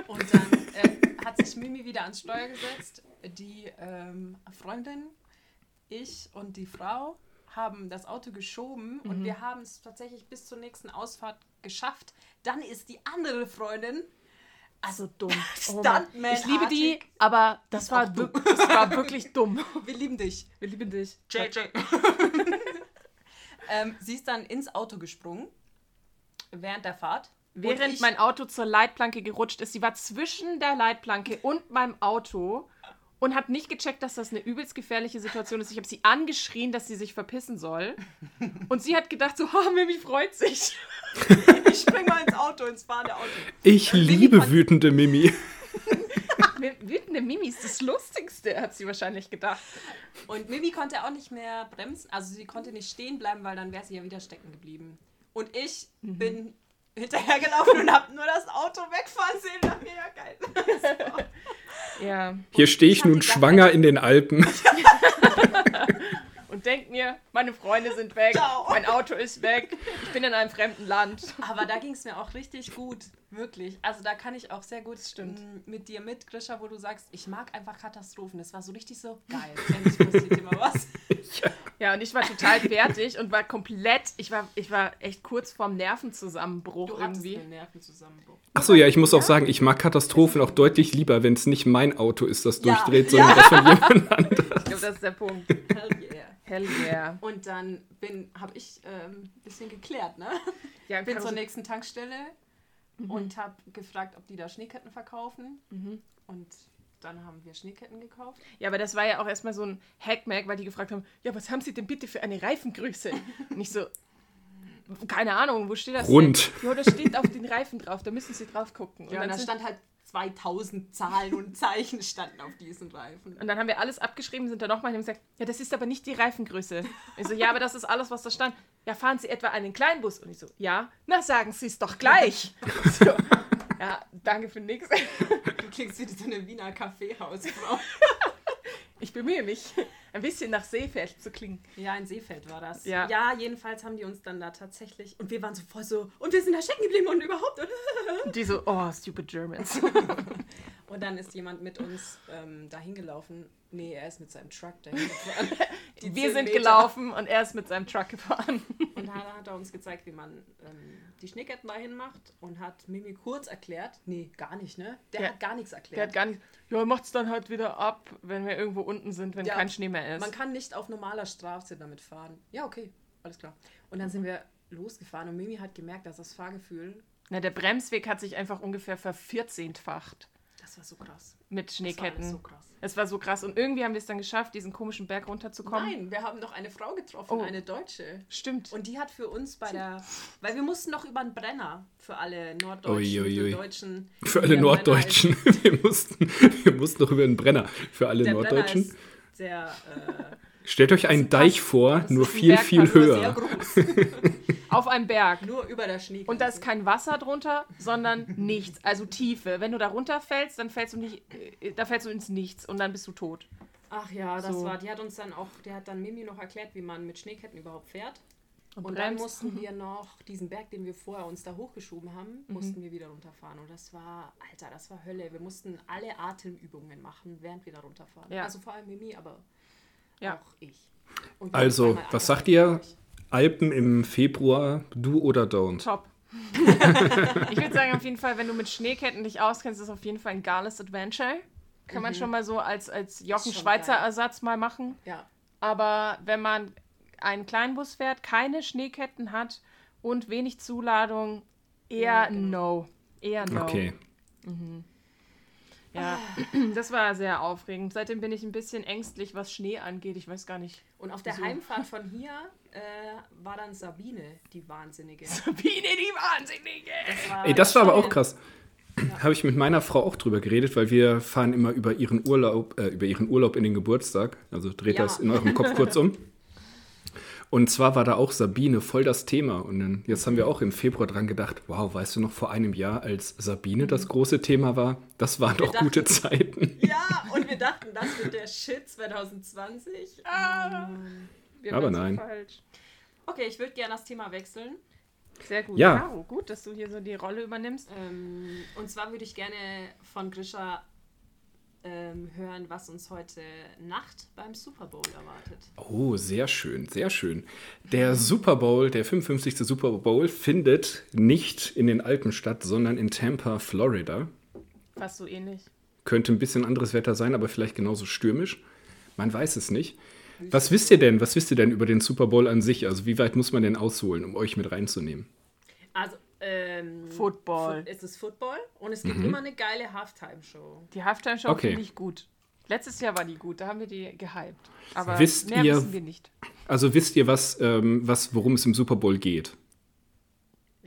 S4: Und dann äh, hat sich Mimi wieder ans Steuer gesetzt. Die ähm, Freundin, ich und die Frau haben das Auto geschoben und wir haben es tatsächlich bis zur nächsten Ausfahrt geschafft. Dann ist die andere Freundin,
S1: Also dumm. Oh.
S4: Stuntman-artig.
S1: ich liebe die, aber das war,
S4: dumm.
S1: das war wirklich dumm.
S4: wir lieben dich.
S1: Wir lieben dich.
S4: JJ. ähm, sie ist dann ins Auto gesprungen während der Fahrt.
S1: Während mein Auto zur Leitplanke gerutscht ist, sie war zwischen der Leitplanke und meinem Auto und hat nicht gecheckt, dass das eine übelst gefährliche Situation ist. Ich habe sie angeschrien, dass sie sich verpissen soll. Und sie hat gedacht, so, oh, Mimi freut sich.
S4: ich spring mal ins Auto, ins fahrende Auto.
S3: ich liebe wütende Mimi.
S1: Wütende Mimi ist das Lustigste, hat sie wahrscheinlich gedacht.
S4: Und Mimi konnte auch nicht mehr bremsen, also sie konnte nicht stehen bleiben, weil dann wäre sie ja wieder stecken geblieben. Und ich
S1: Mhm.
S4: bin hinterhergelaufen und habe nur das Auto wegfahren sehen. Das mir ja geil.
S1: Ja.
S3: Hier stehe ich
S4: ich hab
S3: nun schwanger in den Alpen.
S1: Und denk mir, meine Freunde sind weg,
S4: Ciao.
S1: mein Auto ist weg, ich bin in einem fremden Land.
S4: Aber da ging es mir auch richtig gut, wirklich. Also da kann ich auch sehr gut
S1: Stimmt.
S4: m, mit dir mit, Grisha, wo du sagst, ich mag einfach Katastrophen. Das war so richtig so geil. Endlich passiert immer was.
S1: Ja, und ich war total fertig und war komplett, ich war, ich war echt kurz vorm Nervenzusammenbruch
S4: Du
S1: irgendwie.
S4: einen Nervenzusammenbruch.
S3: Achso, ja, ich muss auch sagen, ich mag Katastrophen auch deutlich lieber, wenn es nicht mein Auto ist, das
S4: Ja.
S3: durchdreht,
S4: Ja.
S3: sondern das von jemand anderem.
S1: Ich glaube, das ist der Punkt.
S4: Hell yeah.
S1: Hell yeah.
S4: Und dann bin, habe ich ähm, ein bisschen geklärt, ne?
S1: Ja,
S4: bin zur nächsten Tankstelle und habe gefragt, ob die da Schneeketten verkaufen. Und dann haben wir Schneeketten gekauft.
S1: Ja, aber das war ja auch erstmal so ein Hackmack, weil die gefragt haben, ja, was haben Sie denn bitte für eine Reifengröße? Und ich so, keine Ahnung, wo steht das
S3: Rund.
S1: denn? Ja, das steht auf den Reifen drauf, da müssen Sie drauf gucken. Und,
S4: Ja,
S1: dann
S4: und da
S1: sind-
S4: stand halt 2000 Zahlen und Zeichen standen auf diesen Reifen.
S1: und dann haben wir alles abgeschrieben, sind da nochmal und haben gesagt, ja, das ist aber nicht die Reifengröße. Ich so, ja, aber das ist alles, was da stand. Ja, fahren Sie etwa einen Kleinbus? Und ich so, ja, na, sagen Sie es doch gleich. so, ja, danke für nix.
S4: Du klingst wie so eine Wiener Kaffeehausfrau.
S1: Ich bemühe mich, ein bisschen nach Seefeld zu klingen.
S4: Ja, in Seefeld war das.
S1: Ja.
S4: ja, jedenfalls haben die uns dann da tatsächlich. Und wir waren so voll so. Und wir sind da stecken geblieben und überhaupt.
S1: Und die so, oh, stupid Germans.
S4: Und dann ist jemand mit uns ähm, dahin gelaufen. Nee, er ist mit seinem Truck dahin gefahren.
S1: Wir
S4: 10
S1: sind
S4: Meter.
S1: gelaufen und er ist mit seinem Truck gefahren.
S4: Und da hat er uns gezeigt, wie man ähm, die Schneeketten dahin macht und hat Mimi kurz erklärt. Nee, gar nicht, ne? Der
S1: Ja.
S4: hat gar nichts
S1: Der
S4: erklärt.
S1: hat gar nicht, ja, macht's dann halt wieder ab, wenn wir irgendwo unten sind, wenn
S4: Ja.
S1: kein Schnee mehr ist.
S4: Man kann nicht auf normaler Straße damit fahren. Ja, okay, alles klar. Und dann sind wir losgefahren und Mimi hat gemerkt, dass das Fahrgefühl,
S1: Na, der Bremsweg hat sich einfach ungefähr vervierzehnfacht
S4: das war so krass.
S1: mit
S4: Das war alles
S1: Schneeketten.
S4: so krass.
S1: Es war so krass. Und irgendwie haben wir es dann geschafft, diesen komischen Berg runterzukommen.
S4: Nein, wir haben noch eine Frau getroffen,
S1: Oh.
S4: eine Deutsche.
S1: Stimmt.
S4: Und die hat für uns bei der, weil wir mussten noch über den Brenner für alle Norddeutschen,
S3: Uiuiui.
S4: für Deutschen.
S3: Für alle Norddeutschen. Wir mussten, wir mussten noch über den Brenner. Für alle
S4: der
S3: Norddeutschen.
S4: Brenner ist sehr, äh,
S3: Stellt euch einen Deich vor,
S1: Das
S3: nur viel,
S1: Berg,
S3: viel höher.
S4: groß.
S1: Auf einem Berg.
S4: nur über der Schnee.
S1: Und da ist kein Wasser drunter, sondern nichts. Also Tiefe. Wenn du da runterfällst, dann fällst du nicht, äh, da fällst du ins Nichts und dann bist du tot.
S4: Ach ja, das
S1: So.
S4: war, die hat uns dann auch, die hat dann Mimi noch erklärt, wie man mit Schneeketten überhaupt fährt.
S1: Und,
S4: Und dann mussten wir noch diesen Berg, den wir vorher uns da hochgeschoben haben,
S1: Mhm.
S4: mussten wir wieder runterfahren. Und das war, Alter, das war Hölle. Wir mussten alle Atemübungen machen, während wir da runterfahren.
S1: Ja.
S4: Also vor allem Mimi, aber
S1: Ja.
S4: auch ich.
S3: Also, was sagt ihr? Alpen im Februar, do oder don't?
S1: Top. ich würde sagen, auf jeden Fall, wenn du mit Schneeketten dich auskennst, ist das auf jeden Fall ein geiles Adventure. Kann man schon mal so als, als Jochen
S4: schon
S1: Schweizer
S4: geil.
S1: Ersatz mal machen.
S4: Ja,
S1: Aber wenn man einen Kleinbus fährt, keine Schneeketten hat und wenig Zuladung, eher
S4: Ja, genau.
S1: no. Eher no.
S3: Okay.
S1: Ja, das war sehr aufregend. Seitdem bin ich ein bisschen ängstlich, was Schnee angeht. Ich weiß gar nicht.
S4: und auf der? Heimfahrt von hier äh, war dann Sabine, die Wahnsinnige.
S1: Sabine, die Wahnsinnige!
S4: Das war,
S3: Ey, das war aber auch krass. Habe ich mit meiner Frau auch drüber geredet, weil wir fahren immer über ihren Urlaub, äh, über ihren Urlaub in den Geburtstag. Also dreht
S4: Ja.
S3: das in eurem Kopf kurz um. Und zwar war da auch Sabine voll das Thema. Und dann, jetzt haben wir auch im Februar dran gedacht, wow, weißt du noch, vor einem Jahr, als Sabine das große Thema war, das waren doch
S4: dachten-
S3: gute Zeiten.
S4: Ja, und wir dachten, das wird der Shit 2020.
S1: Ah, wir
S3: Aber nein.
S1: falsch.
S4: Okay, ich würde gerne das Thema wechseln.
S1: Sehr gut.
S3: Ja.
S1: Caro, gut, dass du hier so die Rolle übernimmst.
S4: Ähm, und zwar würde ich gerne von Grisha ähm, hören, was uns heute Nacht beim Super Bowl erwartet.
S3: Oh, sehr schön, sehr schön. Der Super Bowl, der 55. Super Bowl, findet nicht in den Alpen statt, sondern in Tampa, Florida.
S1: Fast so ähnlich.
S3: Könnte ein bisschen anderes Wetter sein, aber vielleicht genauso stürmisch. Man weiß es nicht. Was wisst ihr denn? Was wisst ihr denn über den Super Bowl an sich? Also wie weit muss man denn ausholen, um euch mit reinzunehmen?
S4: Also, ähm,
S1: Football.
S4: Fu- Es ist Football und es gibt immer eine geile Halftime-Show.
S1: Die Halftime-Show
S3: Okay.
S1: finde ich gut. Letztes Jahr war die gut, da haben wir die gehypt. Aber
S3: Wisst
S1: mehr
S3: ihr-
S1: wissen wir nicht.
S3: Also wisst ihr, was, ähm, was, worum es im Super Bowl geht?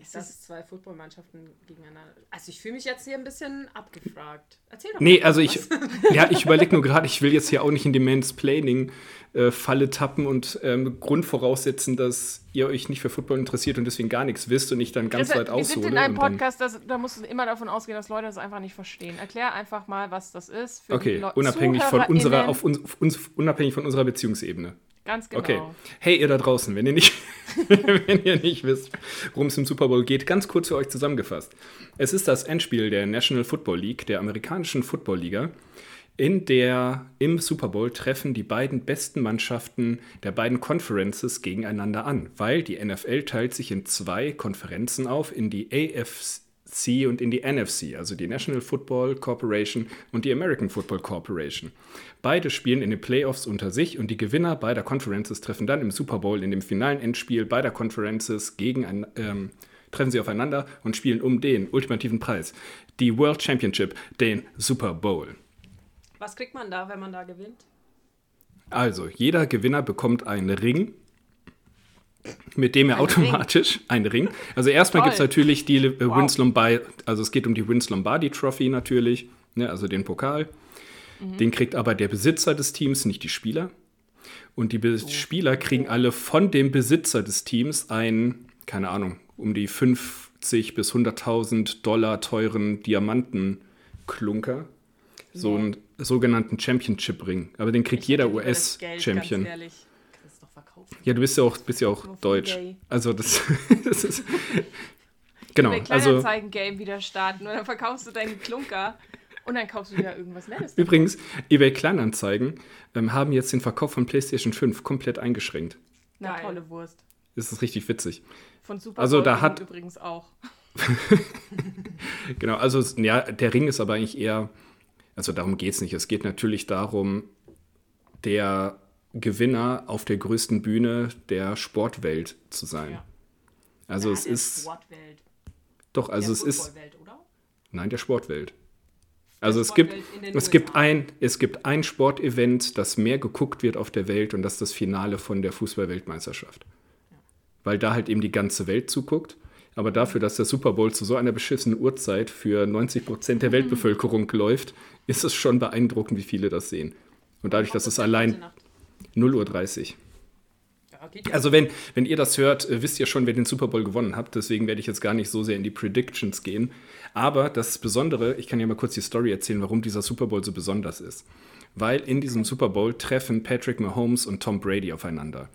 S1: Ist
S4: Das zwei Footballmannschaften gegeneinander. Also ich fühle mich jetzt hier ein bisschen abgefragt. Erzähl doch
S3: Nee,
S4: mal
S3: also
S4: was.
S3: ich, ja, ich überlege nur gerade, ich will jetzt hier auch nicht in die Mansplaining-Falle tappen und ähm, Grund voraussetzen, dass ihr euch nicht für Football interessiert und deswegen gar nichts wisst und ich dann ganz
S1: Chris,
S3: weit
S1: wir sind
S3: aushole.
S1: in einem Podcast, das, da musst du immer davon ausgehen, dass Leute das einfach nicht verstehen. Erklär einfach mal, was das ist.
S3: Okay, unabhängig von unserer, auf uns, unabhängig von unserer Beziehungsebene.
S1: Ganz genau.
S3: Okay. Hey, ihr da draußen, wenn ihr nicht, wenn ihr nicht wisst, worum es im Super Bowl geht, ganz kurz für euch zusammengefasst. Es ist das Endspiel der National Football League, der amerikanischen Football-Liga. In der im Super Bowl treffen die beiden besten Mannschaften der beiden Conferences gegeneinander an, weil die NFL teilt sich in zwei Konferenzen auf, in die AFC und in die NFC, also die National Football Corporation und die American Football Corporation. Beide spielen in den Playoffs unter sich und die Gewinner beider Conferences treffen dann im Super Bowl in dem finalen Endspiel beider Conferences gegen ein, ähm, treffen sie aufeinander und spielen um den ultimativen Preis, die World Championship, den Super Bowl.
S4: Was kriegt man da, wenn man da gewinnt?
S3: Also, jeder Gewinner bekommt einen Ring, mit dem er
S1: Ein
S3: automatisch einen Ring. Also erstmal gibt es natürlich die äh,
S1: Wow.
S3: Vince Lombardi, also es geht um die Vince Lombardi Trophy natürlich, ne, also den Pokal. Den kriegt aber der Besitzer des Teams, nicht die Spieler. Und die Be Spieler kriegen alle von dem Besitzer des Teams einen, keine Ahnung, um die 50 bis 100.000 Dollar teuren Diamantenklunker. So einen sogenannten Championship-Ring. Aber den kriegt jeder
S1: das Geld,
S3: US-Champion.
S1: Ganz ehrlich. Kannst du es doch verkaufen.
S3: Ja, du bist ja auch, bist ja auch deutsch.
S1: gay.
S3: Also das, das ist. Genau,
S1: Ein
S3: also
S1: Kleinanzeigen-Game wieder starten und dann verkaufst du deinen Klunker und dann kaufst du wieder irgendwas Nettes.
S3: übrigens, eBay Kleinanzeigen ähm, haben jetzt den Verkauf von PlayStation 5 komplett eingeschränkt.
S1: Na,
S4: Geil.
S1: tolle Wurst.
S3: Das ist richtig witzig.
S1: Von Super
S3: Also da hat-
S1: übrigens auch.
S3: Genau, also ja, der Ring ist aber eigentlich eher, also darum geht es nicht. Es geht natürlich darum, der Gewinner auf der größten Bühne der Sportwelt zu sein.
S4: Ja.
S3: Also
S4: Ja,
S3: es ist,
S4: Sportwelt.
S3: doch, also
S4: der
S3: es ist,
S4: oder?
S3: nein, der Sportwelt. Also es gibt, es gibt ein, es gibt ein Sportevent, das mehr geguckt wird auf der Welt und das ist das Finale von der Fußball-Weltmeisterschaft. Weil da halt eben die ganze Welt zuguckt. Aber dafür, dass der Super Bowl zu so einer beschissenen Uhrzeit für 90 Prozent der Weltbevölkerung läuft, ist es schon beeindruckend, wie viele das sehen. Und dadurch, dass es allein
S4: Nacht.
S3: 0.30 Uhr. Also wenn, wenn ihr das hört, äh, wisst ihr schon, wer den Super Bowl gewonnen hat. Deswegen werde ich jetzt gar nicht so sehr in die Predictions gehen. Aber das Besondere, ich kann ja mal kurz die Story erzählen, warum dieser Super Bowl so besonders ist. Weil in diesem Super Bowl treffen Patrick Mahomes und Tom Brady aufeinander.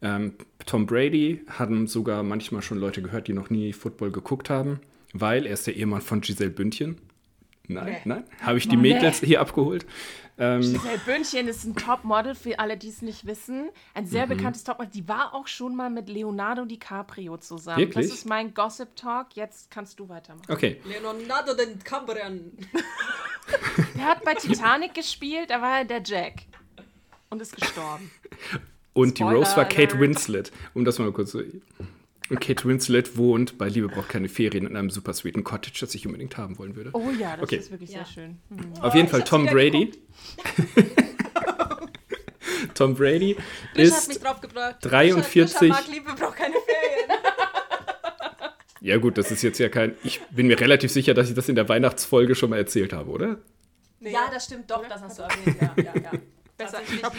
S3: Ähm, Tom Brady haben sogar manchmal schon Leute gehört, die noch nie Football geguckt haben, weil er ist der Ehemann von Giselle Bündchen. Nein,
S4: Nee.
S3: nein. Habe ich die Mädels hier abgeholt? Ähm,
S1: Giselle Bündchen ist ein Topmodel, für alle, die es nicht wissen. Ein sehr
S3: Mhm.
S1: bekanntes Topmodel. Die war auch schon mal mit Leonardo DiCaprio zusammen.
S3: Wirklich?
S1: Das ist mein Gossip Talk. Jetzt kannst du weitermachen.
S3: okay.
S4: Leonardo den Cameron.
S1: Der hat bei Titanic gespielt, da war er der Jack. Und ist gestorben.
S3: Und die
S1: Spoiler
S3: Rose war Kate. Winslet, um das mal kurz zu. Und Kate Winslet wohnt bei Liebe braucht keine Ferien in einem super sweeten Cottage, das ich unbedingt haben wollen würde.
S1: Oh ja, das
S3: Okay.
S1: ist wirklich
S4: Ja.
S1: sehr schön. Hm.
S3: Auf jeden
S4: ich
S3: Fall Tom Brady. Tom Brady
S4: mich
S3: ist.
S4: draufgebracht.
S3: 43
S4: Grisha mag Liebe, braucht keine Ferien.
S3: Ja, gut, das ist jetzt ja kein. Ich bin mir relativ sicher, dass ich das in der Weihnachtsfolge schon mal erzählt habe, oder?
S4: ja, das stimmt doch, das hast du erwähnt. Ja, ja, ja.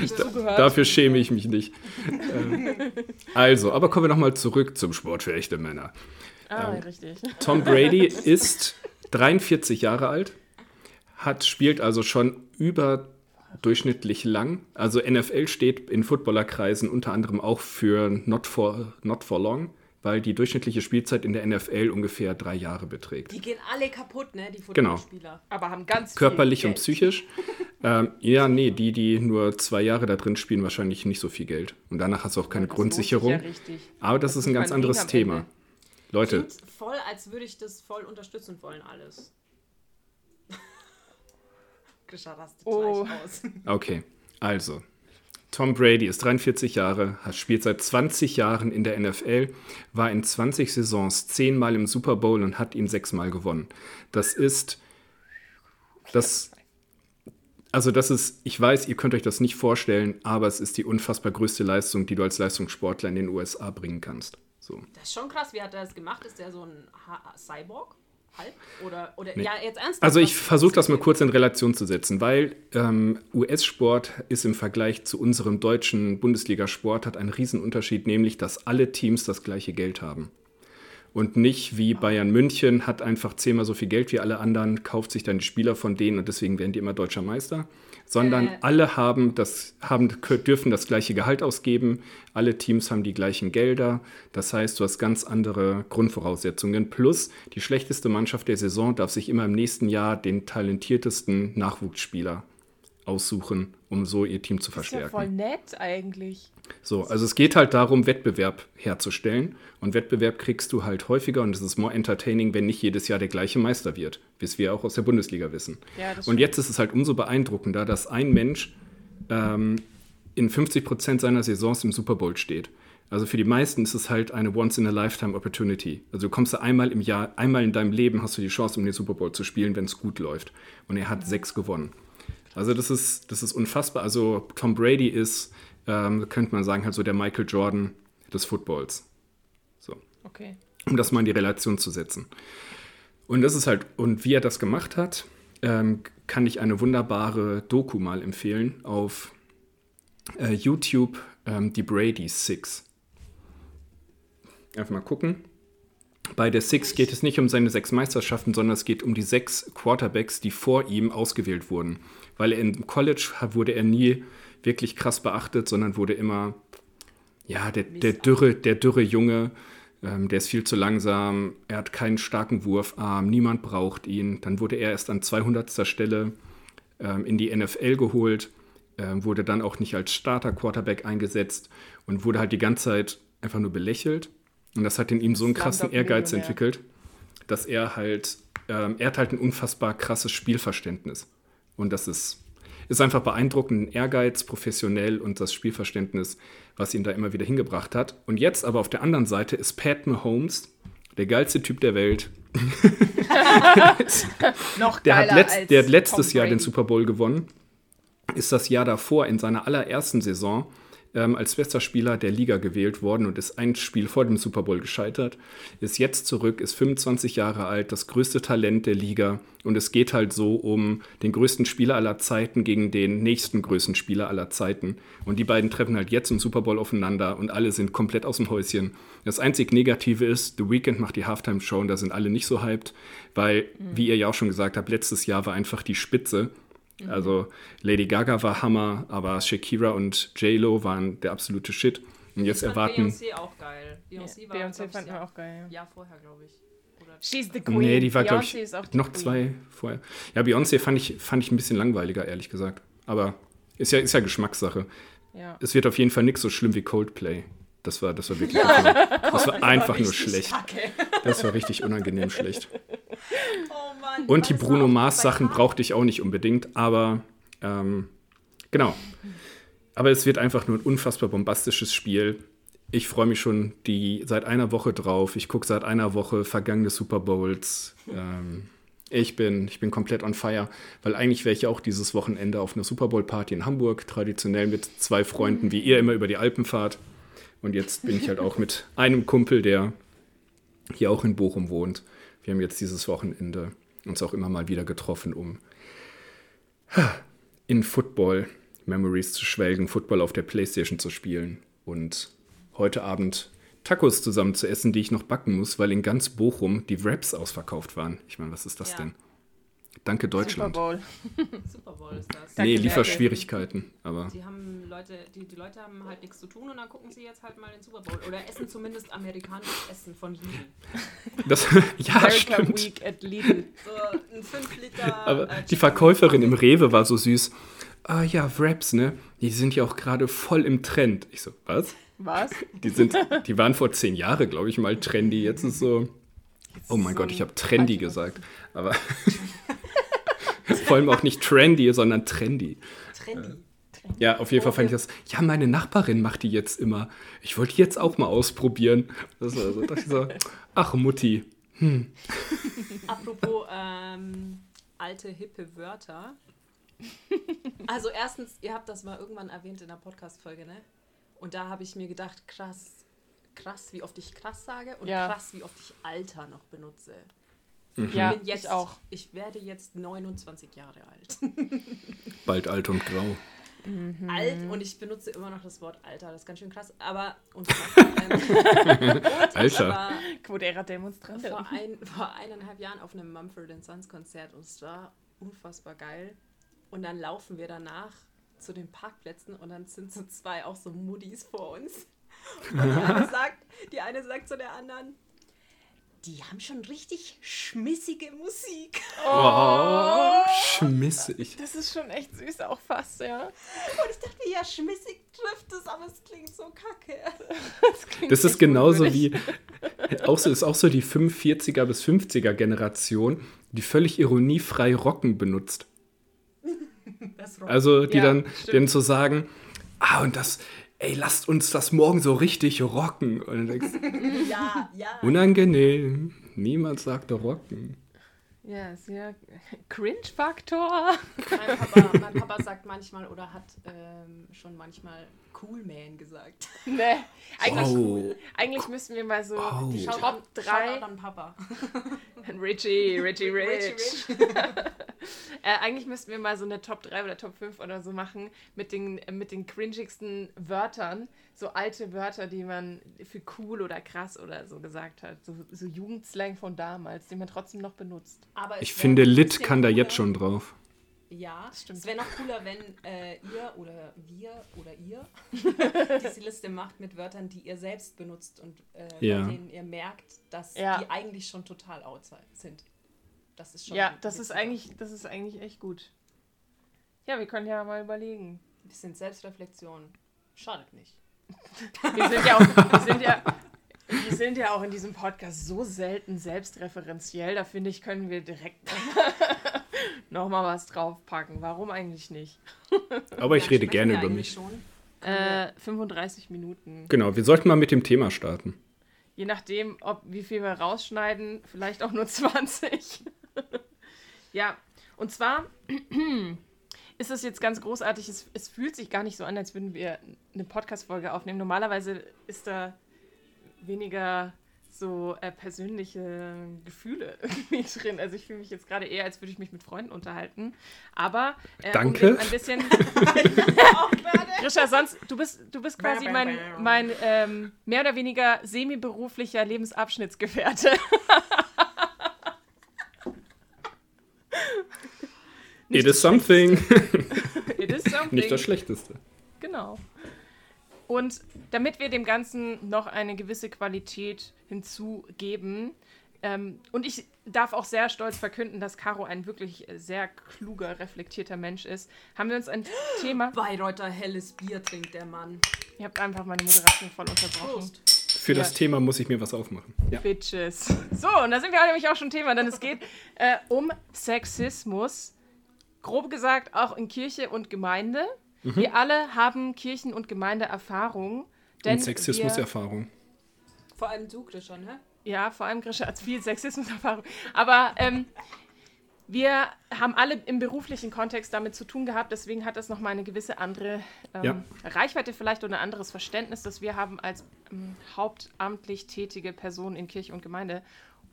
S1: Ich zugehört.
S3: Dafür schäme ich mich nicht. Ähm, also, aber kommen wir nochmal zurück zum Sport für echte Männer.
S1: Ah, richtig.
S3: Tom Brady ist 43 Jahre alt, hat, spielt also schon überdurchschnittlich lang. Also NFL steht in Footballerkreisen unter anderem auch für not for, not for long, weil die durchschnittliche Spielzeit in der NFL ungefähr drei Jahre beträgt.
S4: Die gehen alle kaputt, ne, die
S3: Genau.
S4: Footballspieler.
S1: Aber haben ganz viel
S3: Körperlich und psychisch. ähm, ja, nee, die, die nur zwei Jahre da drin spielen, wahrscheinlich nicht so viel Geld. Und danach hast du auch keine
S1: Das
S3: Grundsicherung.
S1: Ja richtig.
S3: Aber das ist ein ganz anderes Thema. Leute,
S4: Klingt voll, als würde ich das voll unterstützen wollen, alles. Grisha rastet
S1: Oh.
S4: gleich aus.
S3: Okay, also. Tom Brady ist 43 Jahre, spielt seit 20 Jahren in der NFL, war in 20 Saisons zehnmal im Super Bowl und hat ihn sechsmal gewonnen. Das ist das also das ist, ich weiß, ihr könnt euch das nicht vorstellen, aber es ist die unfassbar größte Leistung, die du als Leistungssportler in den USA bringen kannst. So.
S4: Das ist schon krass, wie hat er das gemacht? Ist der so ein Cyborg? Halb? Oder, oder
S3: Nee.
S4: ja, jetzt ernsthaft?
S3: Also ich versuche das mal kurz in Relation zu setzen, weil ähm, US-Sport ist im Vergleich zu unserem deutschen Bundesligasport hat einen Riesenunterschied, nämlich dass alle Teams das gleiche Geld haben. Und nicht wie Bayern München hat einfach zehnmal so viel Geld wie alle anderen, kauft sich dann die Spieler von denen und deswegen werden die immer deutscher Meister. Sondern
S4: Äh.
S3: alle haben das, haben, dürfen das gleiche Gehalt ausgeben, alle Teams haben die gleichen Gelder. Das heißt, du hast ganz andere Grundvoraussetzungen. Plus die schlechteste Mannschaft der Saison darf sich immer im nächsten Jahr den talentiertesten Nachwuchsspieler aussuchen, um so ihr Team zu
S1: Das ist ja
S3: verstärken.
S1: voll nett eigentlich.
S3: So, also es geht halt darum, Wettbewerb herzustellen. Und Wettbewerb kriegst du halt häufiger und es ist more entertaining, wenn nicht jedes Jahr der gleiche Meister wird, wie es wir auch aus der Bundesliga wissen.
S1: Ja,
S3: und
S1: stimmt.
S3: jetzt ist es halt umso beeindruckender, dass ein Mensch ähm, in 50 Prozent seiner Saisons im Super Bowl steht. Also für die meisten ist es halt eine Once-in-a-Lifetime-Opportunity. Also du kommst da einmal im Jahr, einmal in deinem Leben hast du die Chance, um den Super Bowl zu spielen, wenn es gut läuft. Und er hat sechs gewonnen. Also das ist, das ist unfassbar. Also Tom Brady ist, ähm, könnte man sagen, halt so der Michael Jordan des Footballs. So,
S1: Okay.
S3: um das mal in die Relation zu setzen. Und das ist halt, und wie er das gemacht hat, ähm, kann ich eine wunderbare Doku mal empfehlen auf äh, YouTube, ähm, die Brady Six. Einfach mal gucken. Bei der Six geht es nicht um seine sechs Meisterschaften, sondern es geht um die sechs Quarterbacks, die vor ihm ausgewählt wurden. Weil er im College wurde er nie wirklich krass beachtet, sondern wurde immer, ja, der, der, dürre, der dürre Junge, ähm, der ist viel zu langsam, er hat keinen starken Wurfarm, niemand braucht ihn. Dann wurde er erst an 200. Stelle ähm, in die NFL geholt, ähm, wurde dann auch nicht als Starter-Quarterback eingesetzt und wurde halt die ganze Zeit einfach nur belächelt. Und das hat in ihm so einen krassen Ehrgeiz entwickelt, dass er halt, ähm, er hat halt ein unfassbar krasses Spielverständnis. Und das ist, ist einfach beeindruckend, ein Ehrgeiz, professionell und das Spielverständnis, was ihn da immer wieder hingebracht hat. Und jetzt aber auf der anderen Seite ist Pat Mahomes, der geilste Typ der Welt.
S1: Noch
S3: Der hat, letzt,
S1: als
S3: der hat letztes
S1: Tom
S3: Jahr den. Super Bowl gewonnen. Ist das Jahr davor in seiner allerersten Saison ähm, als bester Spieler der Liga gewählt worden und ist ein Spiel vor dem Super Bowl gescheitert. Ist jetzt zurück, ist 25 Jahre alt, das größte Talent der Liga. Und es geht halt so um den größten Spieler aller Zeiten gegen den nächsten größten Spieler aller Zeiten. Und die beiden treffen halt jetzt im Super Bowl aufeinander und alle sind komplett aus dem Häuschen. Das einzig Negative ist, The Weeknd macht die Halftime-Show und da sind alle nicht so hyped, weil, wie ihr ja auch schon gesagt habt, letztes Jahr war einfach die Spitze. Also Lady Gaga war Hammer, aber Shakira und J-Lo waren der absolute Shit. Und jetzt
S4: Ich
S3: erwarten.
S4: Beyoncé auch geil. Beyoncé war,
S1: Beyoncé
S4: glaub ich,
S1: fanden wir
S4: Jahr-
S1: auch geil.
S4: Jahr vorher, glaube ich. Oder
S1: She's the Queen.
S3: Nee, die war, glaube ich,
S1: Beyoncé ist auch die
S3: noch
S1: Queen.
S3: zwei vorher. Ja, Beyoncé fand ich, fand ich ein bisschen langweiliger, ehrlich gesagt. Aber ist ja, ist ja Geschmackssache.
S1: Ja.
S3: Es wird auf jeden Fall nicht so schlimm wie Coldplay. Das war, das war wirklich. das war einfach nur schlecht.
S4: kacke.
S3: Das war richtig unangenehm schlecht.
S4: Oh Mann.
S3: Und die Bruno Mars Sachen brauchte ich auch nicht unbedingt, aber ähm, genau. Aber es wird einfach nur ein unfassbar bombastisches Spiel. Ich freue mich schon die seit einer Woche drauf. Ich gucke seit einer Woche vergangene Super Bowls. Ähm, ich bin, ich bin komplett on fire, weil eigentlich wäre ich auch dieses Wochenende auf einer Super Bowl Party in Hamburg, traditionell mit zwei Freunden, wie ihr immer über die Alpen fahrt. Und jetzt bin ich halt auch mit einem Kumpel, der hier auch in Bochum wohnt. Wir haben jetzt dieses Wochenende uns auch immer mal wieder getroffen, um in Football Memories zu schwelgen, Football auf der Playstation zu spielen und heute Abend Tacos zusammen zu essen, die ich noch backen muss, weil in ganz Bochum die Wraps ausverkauft waren. Ich meine, was ist das
S4: Ja.
S3: denn? Danke
S1: Super
S3: Deutschland.
S1: Bowl.
S4: Super Bowl ist das.
S3: Nee. Lieferschwierigkeiten, aber
S4: Die haben Leute, die, die Leute haben halt nichts zu tun und dann gucken sie jetzt halt mal den Super Bowl. Oder essen zumindest amerikanisches Essen von Lidl.
S3: das ja
S1: America
S3: stimmt.
S1: Week at Lidl.
S4: So ein 5 Liter.
S3: Aber
S4: äh,
S3: die Verkäuferin im. Rewe war so süß. Ah ja, Wraps, ne? Die sind ja auch gerade voll im Trend. Ich so, was?
S1: Was?
S3: Die, sind, die waren vor zehn Jahren, glaube ich, mal trendy. Jetzt ist so. Oh mein
S1: so
S3: Gott, ich habe trendy
S1: falsches
S3: gesagt. Aber vor allem auch nicht trendy, sondern trendy.
S4: Trendy.
S3: Ja, auf jeden Fall fand ich das. Ja, meine Nachbarin macht die jetzt immer. Ich wollte die jetzt auch mal ausprobieren. Das war so, dachte ich so, ach Mutti.
S4: Apropos ähm, alte, hippe Wörter. Also erstens, ihr habt das mal irgendwann erwähnt in der Podcast-Folge, ne? Und da habe ich mir gedacht, krass, krass, wie oft ich krass sage und
S1: Ja.
S4: krass, wie oft ich Alter noch benutze.
S1: Ja,
S4: bin jetzt,
S1: ich auch.
S4: Ich werde jetzt 29 Jahre alt.
S3: Bald alt und grau.
S1: Mhm.
S4: Alt und ich benutze immer noch das Wort Alter. Das ist ganz schön krass. Aber und ähm,
S3: Alter.
S4: Ich war
S1: Quodera Demonstrante.
S4: vor, ein, vor eineinhalb Jahren auf einem Mumford Sons Konzert und es war unfassbar geil. Und dann laufen wir danach zu den Parkplätzen und dann sind so zwei auch so Muddis vor uns. Und die eine sagt, die eine sagt zu der anderen, die haben schon richtig schmissige Musik.
S3: Oh, schmissig.
S1: Das ist schon echt süß, auch fast, ja.
S4: Und ich dachte, ja, schmissig trifft es, aber es klingt so kacke.
S1: Das, klingt
S3: Das ist genauso wie, auch so, ist auch so die 45er bis 50er Generation, die völlig ironiefrei Rocken benutzt.
S4: Das Rock.
S3: Also die
S1: Ja,
S3: dann, dann zu sagen, ah und das, ey, lasst uns das morgen so richtig rocken. Und denkst,
S4: ja, ja.
S3: unangenehm, niemand sagte rocken.
S1: Ja, sehr Cringe-Faktor.
S4: Mein Papa, mein Papa sagt manchmal oder hat ähm, schon manchmal Cool Man gesagt.
S1: nee, eigentlich,
S3: Oh.
S1: eigentlich müssten wir mal so
S3: Oh.
S1: die Top 3
S4: Shoutout an Papa.
S1: Richie, Richie
S4: Richie
S1: Rich. äh, eigentlich müssten wir mal so eine Top 3 oder Top 5 oder so machen mit den, äh, mit den cringigsten Wörtern. So alte Wörter, die man für cool oder krass oder so gesagt hat. So, so Jugendslang von damals, die man trotzdem noch benutzt.
S4: Aber
S3: Ich finde, Lit kann da jetzt schon drauf.
S4: Ja,
S1: stimmt.
S4: es wäre noch cooler, wenn äh, ihr oder wir oder ihr diese Liste macht mit Wörtern, die ihr selbst benutzt und äh,
S3: Ja.
S4: bei denen ihr merkt, dass
S1: Ja.
S4: die eigentlich schon total out sind. Das ist schon
S1: Ja, das ist eigentlich, das ist eigentlich echt gut. Ja, wir können ja mal überlegen.
S4: ein bisschen Selbstreflexion. Schadet nicht.
S1: Wir sind ja auch, wir sind ja, wir sind ja auch in diesem Podcast so selten selbstreferenziell. Da finde ich, können wir direkt noch mal was draufpacken. Warum eigentlich nicht?
S3: Aber ich rede gerne über mich.
S4: Schon?
S1: Äh, 35 Minuten.
S3: Genau, wir sollten mal mit dem Thema starten.
S1: Je nachdem, ob wie viel wir rausschneiden, vielleicht auch nur 20. ja, und zwar ist es jetzt ganz großartig. Es, es fühlt sich gar nicht so an, als würden wir eine Podcast-Folge aufnehmen. Normalerweise ist da weniger so äh, persönliche Gefühle irgendwie drin. Also ich fühle mich jetzt gerade eher, als würde ich mich mit Freunden unterhalten. Aber äh,
S3: Danke.
S1: um ein bisschen Grisha, sonst, du bist, du bist quasi mein, mein ähm, mehr oder weniger semi-beruflicher Lebensabschnittsgefährte.
S3: It is something.
S1: It is something.
S3: Nicht das Schlechteste.
S1: Genau. Und damit wir dem Ganzen noch eine gewisse Qualität hinzugeben, ähm, und ich darf auch sehr stolz verkünden, dass Caro ein wirklich sehr kluger, reflektierter Mensch ist, haben wir uns ein Thema.
S4: Bayreuther helles Bier trinkt der Mann.
S1: Ihr habt einfach meine Moderation voll unterbrochen.
S4: Prost.
S3: Für das
S1: Ja.
S3: Thema muss ich mir was aufmachen. Ja.
S1: Bitches. So, und da sind wir nämlich auch schon Thema, denn es geht äh, um Sexismus. Grob gesagt auch in Kirche und Gemeinde.
S3: Mhm.
S1: Wir alle haben Kirchen- und Gemeindeerfahrung. Denn
S3: Und Sexismuserfahrung.
S4: Vor allem du, Grisha, ne?
S1: Ja, vor allem Grisha hat viel Sexismuserfahrung. Aber ähm, wir haben alle im beruflichen Kontext damit zu tun gehabt, deswegen hat das nochmal eine gewisse andere ähm,
S3: Ja.
S1: Reichweite vielleicht oder ein anderes Verständnis, das wir haben als ähm, hauptamtlich tätige Person in Kirche und Gemeinde.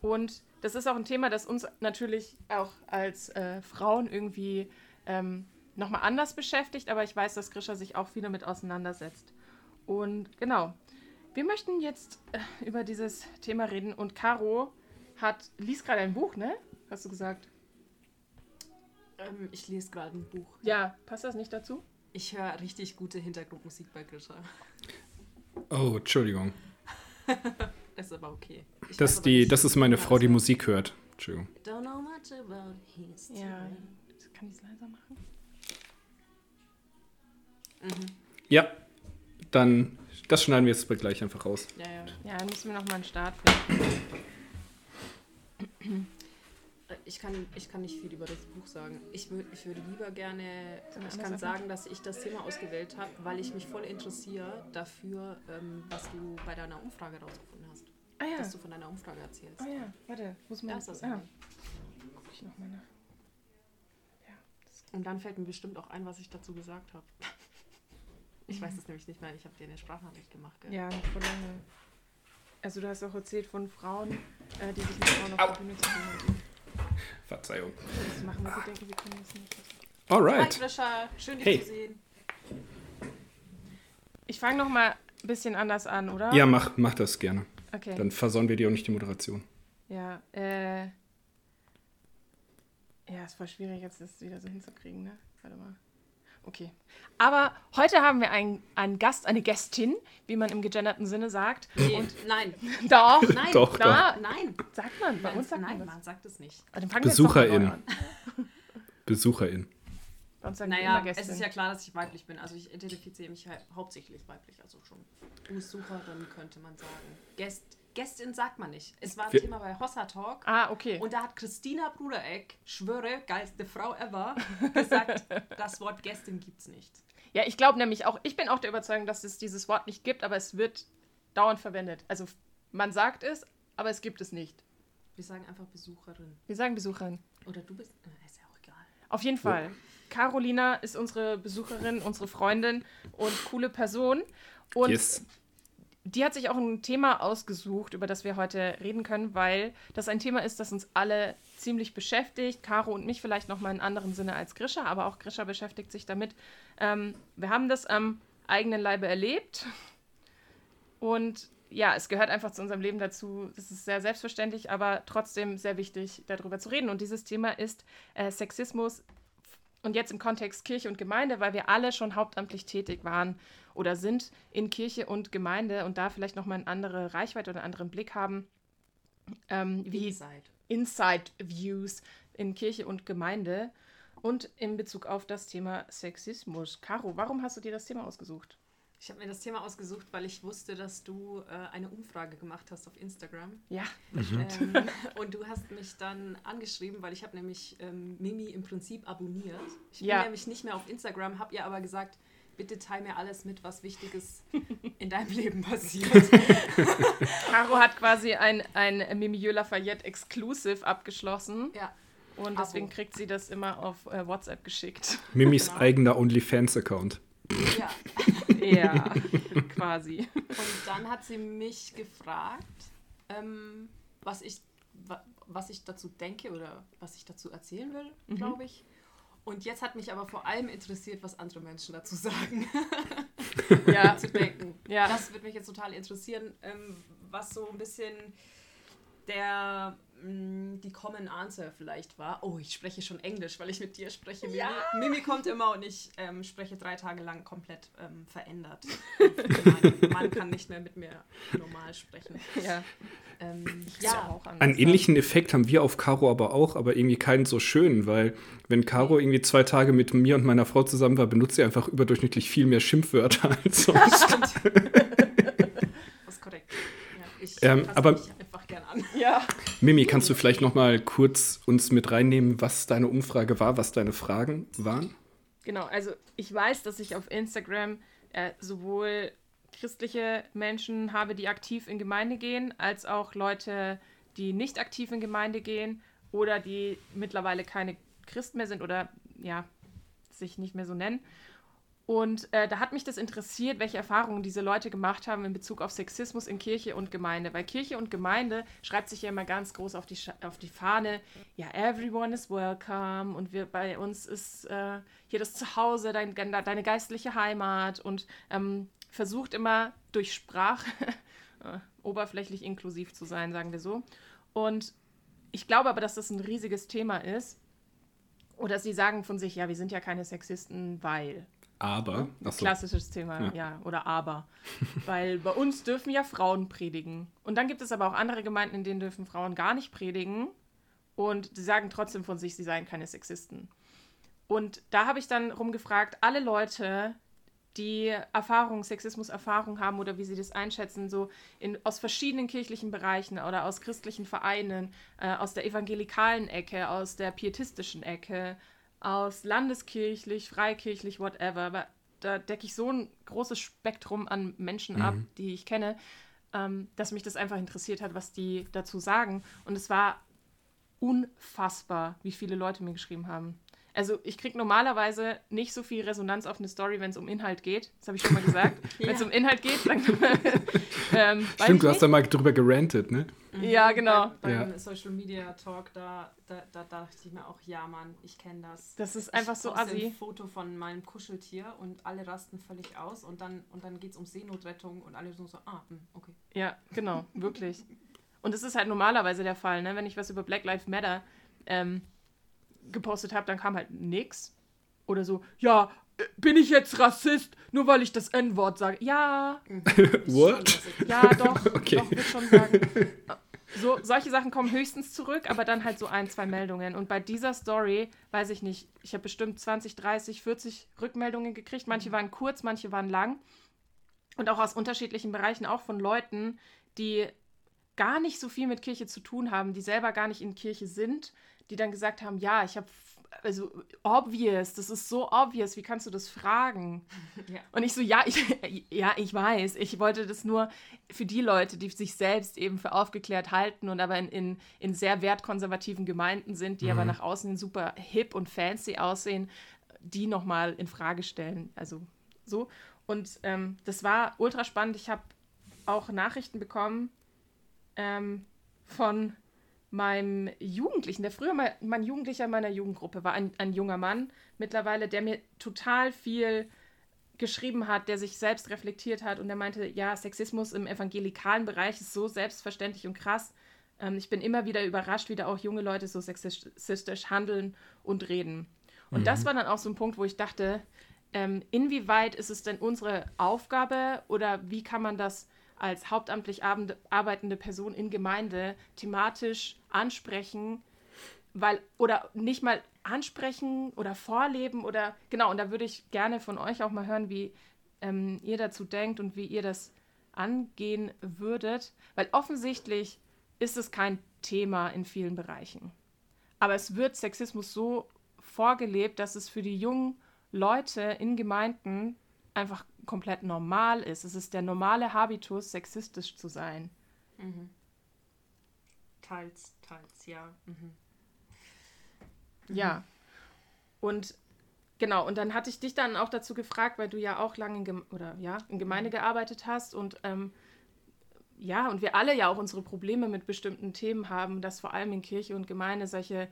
S1: Und das ist auch ein Thema, das uns natürlich auch als äh, Frauen irgendwie ähm, nochmal anders beschäftigt, aber ich weiß, dass Grisha sich auch viel damit auseinandersetzt. Und genau, wir möchten jetzt äh, über dieses Thema reden und Caro hat, liest gerade ein Buch, ne? Hast du gesagt?
S4: Ähm, ich lese gerade ein Buch.
S1: Ja, passt das nicht dazu?
S4: Ich höre richtig gute Hintergrundmusik bei Grisha.
S3: Oh, Entschuldigung.
S4: Das ist aber okay. Ich
S3: Das
S4: weiß
S3: die, das ist meine Frau, die Musik hört. Entschuldigung.
S4: Don't know much about his
S1: Ja. Kann ich es leiser machen?
S3: Ja, dann, das schneiden wir jetzt gleich einfach raus.
S4: Ja, ja.
S1: Ja, dann müssen wir nochmal einen Start finden.
S4: Ich kann, ich kann nicht viel über das Buch sagen. Ich, würd, ich würde lieber gerne, ich kann sagen, dass ich das Thema ausgewählt habe, weil ich mich voll interessiere dafür, ähm, was du bei deiner Umfrage rausgefunden hast.
S1: Ah ja.
S4: Dass du von deiner Umfrage erzählst.
S1: Oh ja, warte, muss man.
S4: Ja, ist das
S1: ah, guck ich nochmal nach.
S4: Und dann fällt mir bestimmt auch ein, was ich dazu gesagt habe. Ich weiß es nämlich nicht mehr, ich habe dir eine Sprachnachricht gemacht. Gell?
S1: Ja, vor lange. Also du hast auch erzählt von Frauen, äh, die sich mit Frauen auf der Bühne zu tun haben.
S3: Verzeihung.
S1: Das machen wir, sie denken, wir können das nicht.
S4: Hi
S3: Alright.
S4: Grisha, schön dich
S3: Hey.
S4: zu sehen.
S1: Ich fange nochmal ein bisschen anders an, oder?
S3: Ja, mach, mach das gerne.
S1: Okay.
S3: Dann versauen wir dir auch nicht die Moderation.
S1: Ja, äh. Ja, es war schwierig, jetzt das wieder so hinzukriegen, ne? Warte mal. Okay. Aber heute haben wir einen, einen Gast, eine Gästin, wie man im gegenderten Sinne sagt.
S4: Nee, nein.
S1: Doch,
S4: Nein.
S3: Doch,
S1: da
S4: Nein.
S1: sagt man. Bei
S4: Nein,
S1: uns sagt
S4: nein,
S1: man das.
S4: man sagt es nicht.
S1: Doch
S3: Besucherin. Besucherin.
S1: Bei uns sagen
S4: Naja, es
S1: Gästin.
S4: ist ja klar, dass ich weiblich bin. Also ich identifiziere mich halt hauptsächlich weiblich, also schon Besucherin könnte man sagen. Gäst, Gästin sagt man nicht. Es war ein
S3: Wir-
S4: Thema bei Hossa Talk.
S1: ah, okay.
S4: Und da hat Christina Brudereck, schwöre, geilste Frau ever, gesagt, das Wort Gästin gibt's nicht.
S1: Ja, ich glaube nämlich auch, ich bin auch der Überzeugung, dass es dieses Wort nicht gibt, aber es wird dauernd verwendet. Also man sagt es, aber es gibt es nicht.
S4: Wir sagen einfach Besucherin.
S1: Wir sagen Besucherin.
S4: Oder du bist. Ist ja auch egal.
S1: Auf jeden Fall. Carolina ist unsere Besucherin, unsere Freundin und coole Person. Und
S3: yes.
S1: Die hat sich auch ein Thema ausgesucht, über das wir heute reden können, weil das ein Thema ist, das uns alle ziemlich beschäftigt. Caro und mich vielleicht noch mal in anderen Sinne als Grisha, aber auch Grisha beschäftigt sich damit. Ähm, wir haben das am eigenen Leibe erlebt. Und ja, es gehört einfach zu unserem Leben dazu. Das ist sehr selbstverständlich, aber trotzdem sehr wichtig, darüber zu reden. Und dieses Thema ist äh, Sexismus und jetzt im Kontext Kirche und Gemeinde, weil wir alle schon hauptamtlich tätig waren oder sind in Kirche und Gemeinde und da vielleicht nochmal eine andere Reichweite oder einen anderen Blick haben, ähm, wie
S4: Inside.
S1: Inside Views in Kirche und Gemeinde und in Bezug auf das Thema Sexismus. Caro, warum hast du dir das Thema ausgesucht?
S4: Ich habe mir das Thema ausgesucht, weil ich wusste, dass du äh, eine Umfrage gemacht hast auf Instagram.
S1: Ja,
S4: Ähm, und du hast mich dann angeschrieben, weil ich habe nämlich ähm, Mimi im Prinzip abonniert. Ich bin
S1: Ja.
S4: nämlich nicht mehr auf Instagram, habe ihr aber gesagt, bitte teil mir alles mit, was Wichtiges in deinem Leben passiert.
S1: Caro hat quasi ein, ein Mimi Lafayette Exclusive abgeschlossen
S4: ja.
S1: und deswegen
S4: Abo.
S1: kriegt sie das immer auf äh, WhatsApp geschickt.
S3: Mimis
S4: Genau.
S3: eigener OnlyFans-Account.
S4: ja.
S1: Ja, quasi.
S4: Und dann hat sie mich gefragt, ähm, was, ich, wa, was ich dazu denke oder was ich dazu erzählen will,
S1: Mhm.
S4: glaube ich. Und jetzt hat mich aber vor allem interessiert, was andere Menschen dazu sagen,
S1: Ja,
S4: zu denken.
S1: Ja.
S4: Das würde mich jetzt total interessieren, ähm, was so ein bisschen der die Common Answer vielleicht war. Oh, ich spreche schon Englisch, weil ich mit dir spreche. Mimi, Mimi kommt immer und ich ähm, spreche drei Tage lang komplett ähm, verändert. mein Mann kann nicht mehr mit mir normal sprechen.
S1: ja.
S4: Ähm,
S1: Ja,
S4: ja,
S1: auch anders.
S3: Einen ähnlichen Effekt haben wir auf Caro aber auch, aber irgendwie keinen so schönen, weil wenn Caro irgendwie zwei Tage mit mir und meiner Frau zusammen war, benutzt sie einfach überdurchschnittlich viel mehr Schimpfwörter als sonst.
S4: stimmt. das ist korrekt. Ja, ich
S3: Ähm, aber-
S4: mich gern an.
S1: Ja.
S3: Mimi, kannst du vielleicht noch mal kurz uns mit reinnehmen, was deine Umfrage war, was deine Fragen waren?
S1: Genau, also ich weiß, dass ich auf Instagram äh, sowohl christliche Menschen habe, die aktiv in Gemeinde gehen, als auch Leute, die nicht aktiv in Gemeinde gehen oder die mittlerweile keine Christen mehr sind oder ja, sich nicht mehr so nennen. Und äh, da hat mich das interessiert, welche Erfahrungen diese Leute gemacht haben in Bezug auf Sexismus in Kirche und Gemeinde. Weil Kirche und Gemeinde schreibt sich ja immer ganz groß auf die, Scha- auf die Fahne, ja, everyone is welcome und wir, bei uns ist äh, hier das Zuhause, dein, deine geistliche Heimat und ähm, versucht immer durch Sprache äh, oberflächlich inklusiv zu sein, sagen wir so. Und ich glaube aber, dass das ein riesiges Thema ist. Oder sie sagen von sich, ja, wir sind ja keine Sexisten, weil.
S3: Aber, achso,
S1: Klassisches Thema, ja.
S3: Ja.
S1: Oder aber. Weil bei uns dürfen ja Frauen predigen. Und dann gibt es aber auch andere Gemeinden, in denen dürfen Frauen gar nicht predigen. Und sie sagen trotzdem von sich, sie seien keine Sexisten. Und da habe ich dann rumgefragt, alle Leute, die Erfahrung, Sexismus-Erfahrung haben oder wie sie das einschätzen, so in, aus verschiedenen kirchlichen Bereichen oder aus christlichen Vereinen, äh, aus der evangelikalen Ecke, aus der pietistischen Ecke, aus landeskirchlich, freikirchlich, whatever. Aber da decke ich so ein großes Spektrum an Menschen ab, die ich kenne, ähm, dass mich das einfach interessiert hat, was die dazu sagen. Und es war unfassbar, wie viele Leute mir geschrieben haben. Also ich kriege normalerweise nicht so viel Resonanz auf eine Story, wenn es um Inhalt geht. Das habe ich schon mal gesagt. Wenn es um Inhalt geht, dann... ähm,
S3: Stimmt, du hast
S1: nicht.
S3: da mal drüber gerantet, ne?
S1: Ja, genau.
S4: Beim, beim
S3: Ja.
S4: Social Media Talk, da, da, da dachte ich mir auch, ja Mann, ich kenne das.
S1: Das ist einfach
S4: ich
S1: so assi.
S4: ein Foto von meinem Kuscheltier und alle rasten völlig aus und dann, und dann geht es um Seenotrettung und alle so, so ah, hm, okay.
S1: Ja, genau, wirklich. Und es ist halt normalerweise der Fall, ne? Wenn ich was über Black Lives Matter ähm, gepostet habe, dann kam halt nix. Oder so, ja, äh, bin ich jetzt Rassist, nur weil ich das N-Wort sage? Ja,
S3: What?
S1: ja, doch,
S3: Okay.
S1: doch, würde schon sagen. So, solche Sachen kommen höchstens zurück, aber dann halt so ein, zwei Meldungen. Und bei dieser Story, weiß ich nicht, ich habe bestimmt 20, 30, 40 Rückmeldungen gekriegt. Manche waren kurz, manche waren lang. Und auch aus unterschiedlichen Bereichen, auch von Leuten, die gar nicht so viel mit Kirche zu tun haben, die selber gar nicht in Kirche sind, die dann gesagt haben, ja, ich habe, also obvious, das ist so obvious, wie kannst du das fragen?
S4: Ja.
S1: Und ich so, ja, ich, ja, ich weiß. Ich wollte das nur für die Leute, die sich selbst eben für aufgeklärt halten und aber in, in, in sehr wertkonservativen Gemeinden sind, die aber nach außen super hip und fancy aussehen, die nochmal in Frage stellen. Also so. Und ähm, das war ultra spannend. Ich habe auch Nachrichten bekommen ähm, von meinem Jugendlichen, der früher mal mein Jugendlicher in meiner Jugendgruppe war, ein, ein junger Mann mittlerweile, der mir total viel geschrieben hat, der sich selbst reflektiert hat und der meinte, ja, Sexismus im evangelikalen Bereich ist so selbstverständlich und krass. Ähm, ich bin immer wieder überrascht, wie da auch junge Leute so sexistisch handeln und reden. Und das war dann auch so ein Punkt, wo ich dachte, ähm, inwieweit ist es denn unsere Aufgabe oder wie kann man das als hauptamtlich arbeitende Person in Gemeinde thematisch ansprechen, weil oder nicht mal ansprechen oder vorleben oder genau und da würde ich gerne von euch auch mal hören, wie ähm, ihr dazu denkt und wie ihr das angehen würdet, weil offensichtlich ist es kein Thema in vielen Bereichen. Aber es wird Sexismus so vorgelebt, dass es für die jungen Leute in Gemeinden einfach komplett normal ist. Es ist der normale Habitus, sexistisch zu sein.
S4: Teils, teils, ja. Mhm.
S1: Ja. Und genau, und dann hatte ich dich dann auch dazu gefragt, weil du ja auch lange in, oder, ja, in Gemeinde gearbeitet hast und ähm, ja, und wir alle ja auch unsere Probleme mit bestimmten Themen haben, dass vor allem in Kirche und Gemeinde solche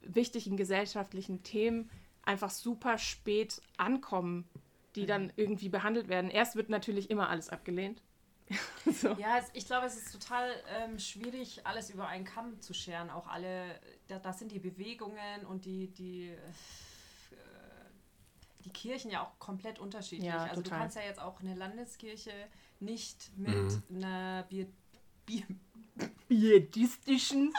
S1: wichtigen gesellschaftlichen Themen einfach super spät ankommen, die dann irgendwie behandelt werden. Erst wird natürlich immer alles abgelehnt. so.
S4: Ja, es, ich glaube, es ist total ähm, schwierig, alles über einen Kamm zu scheren. Auch alle, da, das sind die Bewegungen und die, die, äh, die Kirchen ja auch komplett unterschiedlich.
S1: Ja,
S4: also du
S1: total.
S4: kannst ja jetzt auch eine Landeskirche nicht mit einer Bier, Bier,
S1: Pietistischen.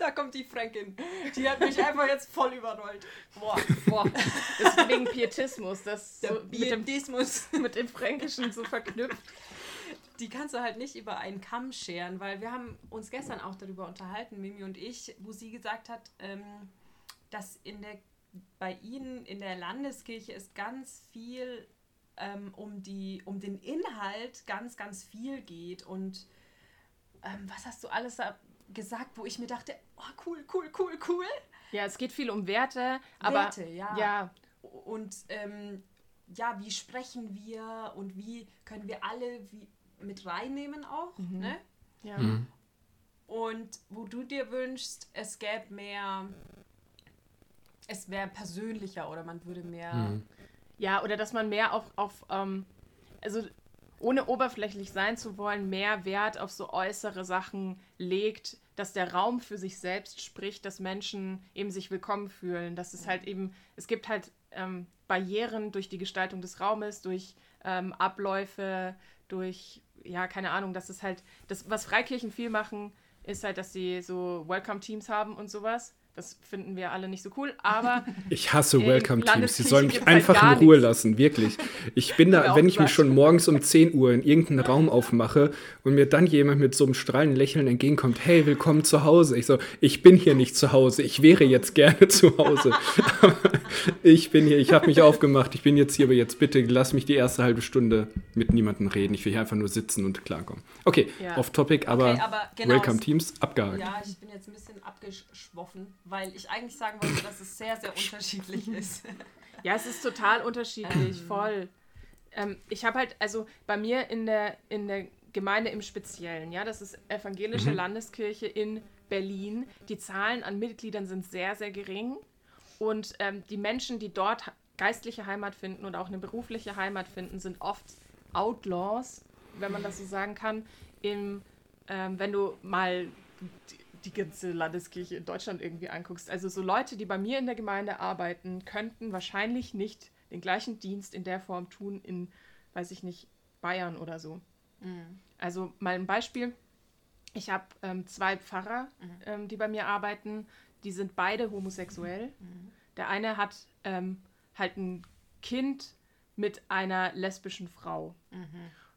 S4: Da kommt die Fränkin. Die hat mich einfach jetzt voll überrollt. Boah, boah.
S1: Das ist wegen Pietismus, das so mit, dem,
S4: Pietismus.
S1: mit dem Fränkischen so verknüpft.
S4: die kannst du halt nicht über einen Kamm scheren, weil wir haben uns gestern auch darüber unterhalten, Mimi und ich, wo sie gesagt hat, ähm, dass in der, bei ihnen in der Landeskirche ist ganz viel ähm, um, die, um den Inhalt ganz, ganz viel geht. Und ähm, was hast du alles da gesagt, wo ich mir dachte, oh cool, cool, cool, cool.
S1: Ja, es geht viel um Werte, aber
S4: Werte, ja.
S1: ja,
S4: Und ähm, ja, wie sprechen wir und wie können wir alle wie, mit reinnehmen auch, ne?
S1: ja.
S4: Und wo du dir wünschst, es gäbe mehr, es wäre persönlicher oder man würde mehr.
S1: Ja, oder dass man mehr auf, auf ähm, also ohne oberflächlich sein zu wollen, mehr Wert auf so äußere Sachen legt, dass der Raum für sich selbst spricht, dass Menschen eben sich willkommen fühlen, dass es halt eben, es gibt halt ähm, Barrieren durch die Gestaltung des Raumes, durch ähm, Abläufe, durch, ja, keine Ahnung, dass es halt, das, was Freikirchen viel machen, ist halt, dass sie so Welcome-Teams haben und sowas. Das finden wir alle nicht so cool, aber
S3: Ich hasse
S1: In
S3: Welcome Teams. Die
S1: Landeskirchen
S3: sollen mich
S1: halt
S3: einfach in Ruhe
S1: nichts.
S3: lassen, wirklich. Ich bin da, wenn ich mich schon morgens um 10 Uhr in irgendeinen Raum aufmache und mir dann jemand mit so einem strahlenden Lächeln entgegenkommt, hey, willkommen zu Hause. Ich so, ich bin hier nicht zu Hause. Ich wäre jetzt gerne zu Hause. Ich bin hier, ich habe mich aufgemacht, ich bin jetzt hier, aber jetzt bitte lass mich die erste halbe Stunde mit niemandem reden. Ich will hier einfach nur sitzen und klarkommen. Okay,
S1: Ja.
S3: off topic, aber,
S4: Okay, aber genau,
S3: Welcome
S4: es-
S3: Teams abgehakt.
S4: Ja, ich bin jetzt ein bisschen abgeschwoffen, weil ich eigentlich sagen wollte, dass es sehr, sehr unterschiedlich ist.
S1: Ja, es ist total unterschiedlich, voll. Ähm, ich habe halt, also bei mir in der, in der Gemeinde im Speziellen, ja, das ist evangelische Landeskirche in Berlin. Die Zahlen an Mitgliedern sind sehr, sehr gering. Und ähm, die Menschen, die dort geistliche Heimat finden und auch eine berufliche Heimat finden, sind oft Outlaws, wenn man das so sagen kann. Im, ähm, wenn du mal die ganze Landeskirche in Deutschland irgendwie anguckst. Also so Leute, die bei mir in der Gemeinde arbeiten, könnten wahrscheinlich nicht den gleichen Dienst in der Form tun in, weiß ich nicht, Bayern oder so. Also mal ein Beispiel. Ich habe ähm, zwei Pfarrer, ähm, die bei mir arbeiten. Die sind beide homosexuell. Der eine hat ähm, halt ein Kind mit einer lesbischen Frau.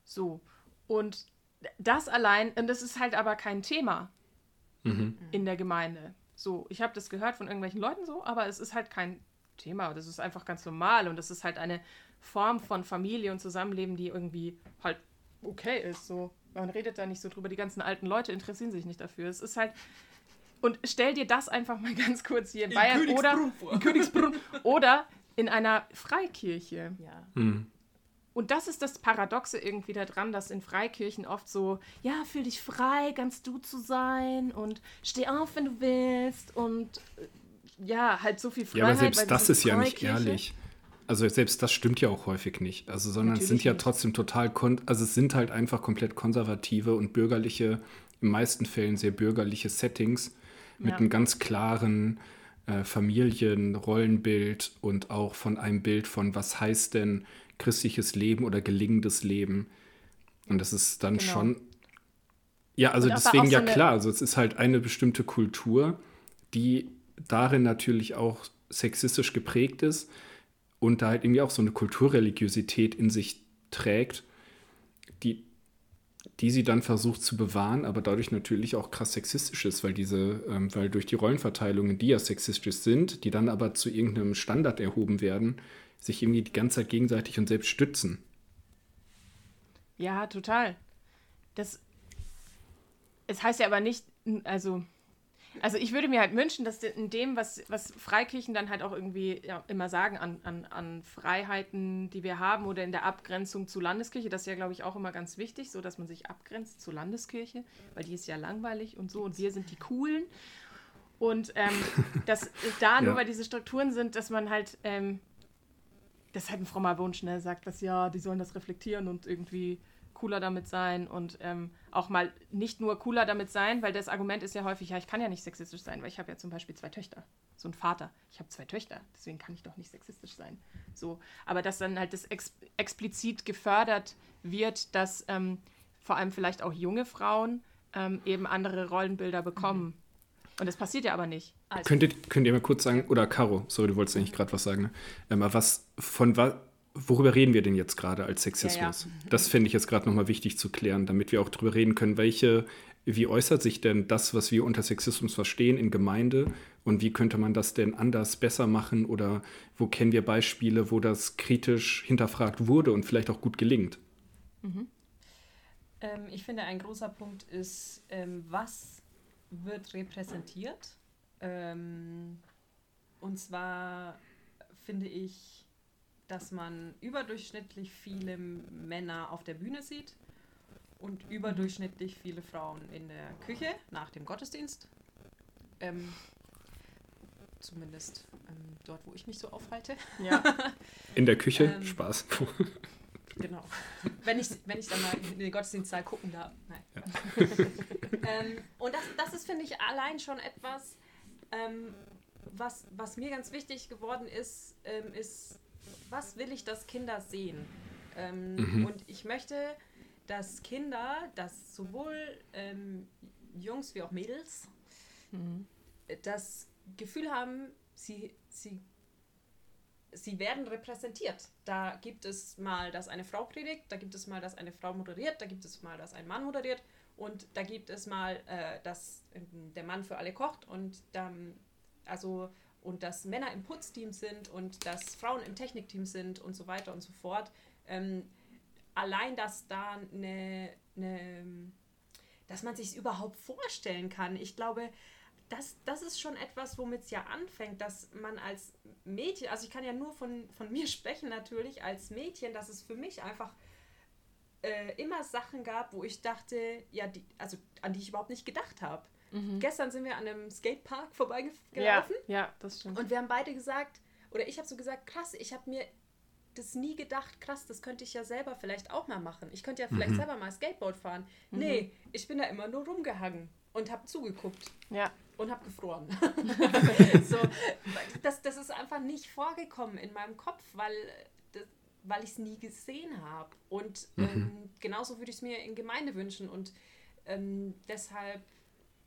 S1: So. Und das allein, und das ist halt aber kein Thema in der Gemeinde. So, ich habe das gehört von irgendwelchen Leuten so, aber es ist halt kein Thema. Das ist einfach ganz normal und das ist halt eine Form von Familie und Zusammenleben, die irgendwie halt okay ist. So, man redet da nicht so drüber. Die ganzen alten Leute interessieren sich nicht dafür. Es ist halt und stell dir das einfach mal ganz kurz hier in, Bayern oder in Königsbrunn oder in einer Freikirche.
S4: Ja.
S1: Und das ist das Paradoxe irgendwie daran, dass in Freikirchen oft so, ja, fühl dich frei, ganz du zu sein und steh auf, wenn du willst und äh, ja, halt so viel Freiheit.
S3: Ja, aber selbst das ist ja nicht ehrlich. Also selbst das stimmt ja auch häufig nicht. Also, sondern es
S1: Natürlich
S3: sind ja
S1: nicht.
S3: trotzdem total, kon also es sind halt einfach komplett konservative und bürgerliche, in meisten Fällen sehr bürgerliche Settings mit
S1: Ja.
S3: einem ganz klaren äh, Familienrollenbild und auch von einem Bild von, was heißt denn christliches Leben oder gelingendes Leben. Und das ist dann
S1: Genau.
S3: schon. Ja, also deswegen ja
S1: so
S3: klar, also es ist halt eine bestimmte Kultur, die darin natürlich auch sexistisch geprägt ist und da halt irgendwie auch so eine Kulturreligiosität in sich trägt, die, die sie dann versucht zu bewahren, aber dadurch natürlich auch krass sexistisch ist, weil diese, ähm, weil durch die Rollenverteilungen, die ja sexistisch sind, die dann aber zu irgendeinem Standard erhoben werden, sich irgendwie die ganze Zeit gegenseitig und selbst stützen.
S1: Ja, total. Das. Es heißt ja aber nicht, also. Also ich würde mir halt wünschen, dass in dem, was, was Freikirchen dann halt auch irgendwie ja, immer sagen an, an, an Freiheiten, die wir haben oder in der Abgrenzung zu Landeskirche, das ist ja, glaube ich, auch immer ganz wichtig, so dass man sich abgrenzt zur Landeskirche, weil die ist ja langweilig und so und wir sind die Coolen. Und ähm, dass da nur
S3: Ja.
S1: weil diese Strukturen sind, dass man halt, ähm, das ist halt ein frommer Wunsch, ne? Sagt das ja, die sollen das reflektieren und irgendwie cooler damit sein und ähm, auch mal nicht nur cooler damit sein, weil das Argument ist ja häufig, ja, ich kann ja nicht sexistisch sein, weil ich habe ja zum Beispiel zwei Töchter, so ein Vater. Ich habe zwei Töchter, deswegen kann ich doch nicht sexistisch sein. So, aber dass dann halt das ex explizit gefördert wird, dass ähm, vor allem vielleicht auch junge Frauen ähm, eben andere Rollenbilder bekommen. Und das passiert ja aber nicht.
S4: Also,
S3: Könnt ihr, könnt ihr mal kurz sagen, oder Caro, sorry, du wolltest eigentlich gerade was sagen, ne? Ähm, aber was, von was, worüber reden wir denn jetzt gerade als Sexismus? Das fände ich jetzt gerade nochmal wichtig zu klären, damit wir auch darüber reden können, welche, wie äußert sich denn das, was wir unter Sexismus verstehen in Gemeinde und wie könnte man das denn anders besser machen oder wo kennen wir Beispiele, wo das kritisch hinterfragt wurde und vielleicht auch gut gelingt?
S4: Ähm, ich finde, ein großer Punkt ist, ähm, was wird repräsentiert. Ähm, und zwar finde ich, dass man überdurchschnittlich viele Männer auf der Bühne sieht und überdurchschnittlich viele Frauen in der Küche nach dem Gottesdienst. Ähm, zumindest ähm, dort, wo ich mich so aufhalte.
S1: Ja.
S3: In der Küche?
S4: Ähm,
S3: Spaß.
S4: Genau. Wenn ich, wenn ich dann mal in den Gottesdienstsaal gucken darf. Nein. ähm, und das, das ist, finde ich, allein schon etwas, ähm, was, was mir ganz wichtig geworden ist, ähm, ist, was will ich, dass Kinder sehen? Ähm, Und ich möchte, dass Kinder, dass sowohl ähm, Jungs wie auch Mädels das Gefühl haben, sie, sie sie werden repräsentiert. Da gibt es mal, dass eine Frau predigt, da gibt es mal, dass eine Frau moderiert, da gibt es mal, dass ein Mann moderiert und da gibt es mal, äh, dass ähm, der Mann für alle kocht und dann, also und dass Männer im Putzteam sind und dass Frauen im Technikteam sind und so weiter und so fort. Ähm, allein, dass da eine, eine dass man sich überhaupt vorstellen kann. Ich glaube, das, das ist schon etwas, womit es ja anfängt, dass man als Mädchen, also ich kann ja nur von, von mir sprechen natürlich, als Mädchen, dass es für mich einfach äh, immer Sachen gab, wo ich dachte, ja, die, also an die ich überhaupt nicht gedacht habe. Gestern sind wir an einem Skatepark vorbeigelaufen
S1: ja, ja, das stimmt.
S4: und wir haben beide gesagt, oder ich habe so gesagt, krass, ich habe mir das nie gedacht, krass, das könnte ich ja selber vielleicht auch mal machen. Ich könnte ja vielleicht selber mal Skateboard fahren. Nee, ich bin da immer nur rumgehangen und habe zugeguckt
S1: Ja.
S4: Und habe gefroren. so, das, das ist einfach nicht vorgekommen in meinem Kopf, weil, das, weil ich es nie gesehen habe. Und ähm, genauso würde ich es mir in Gemeinde wünschen. Und ähm, deshalb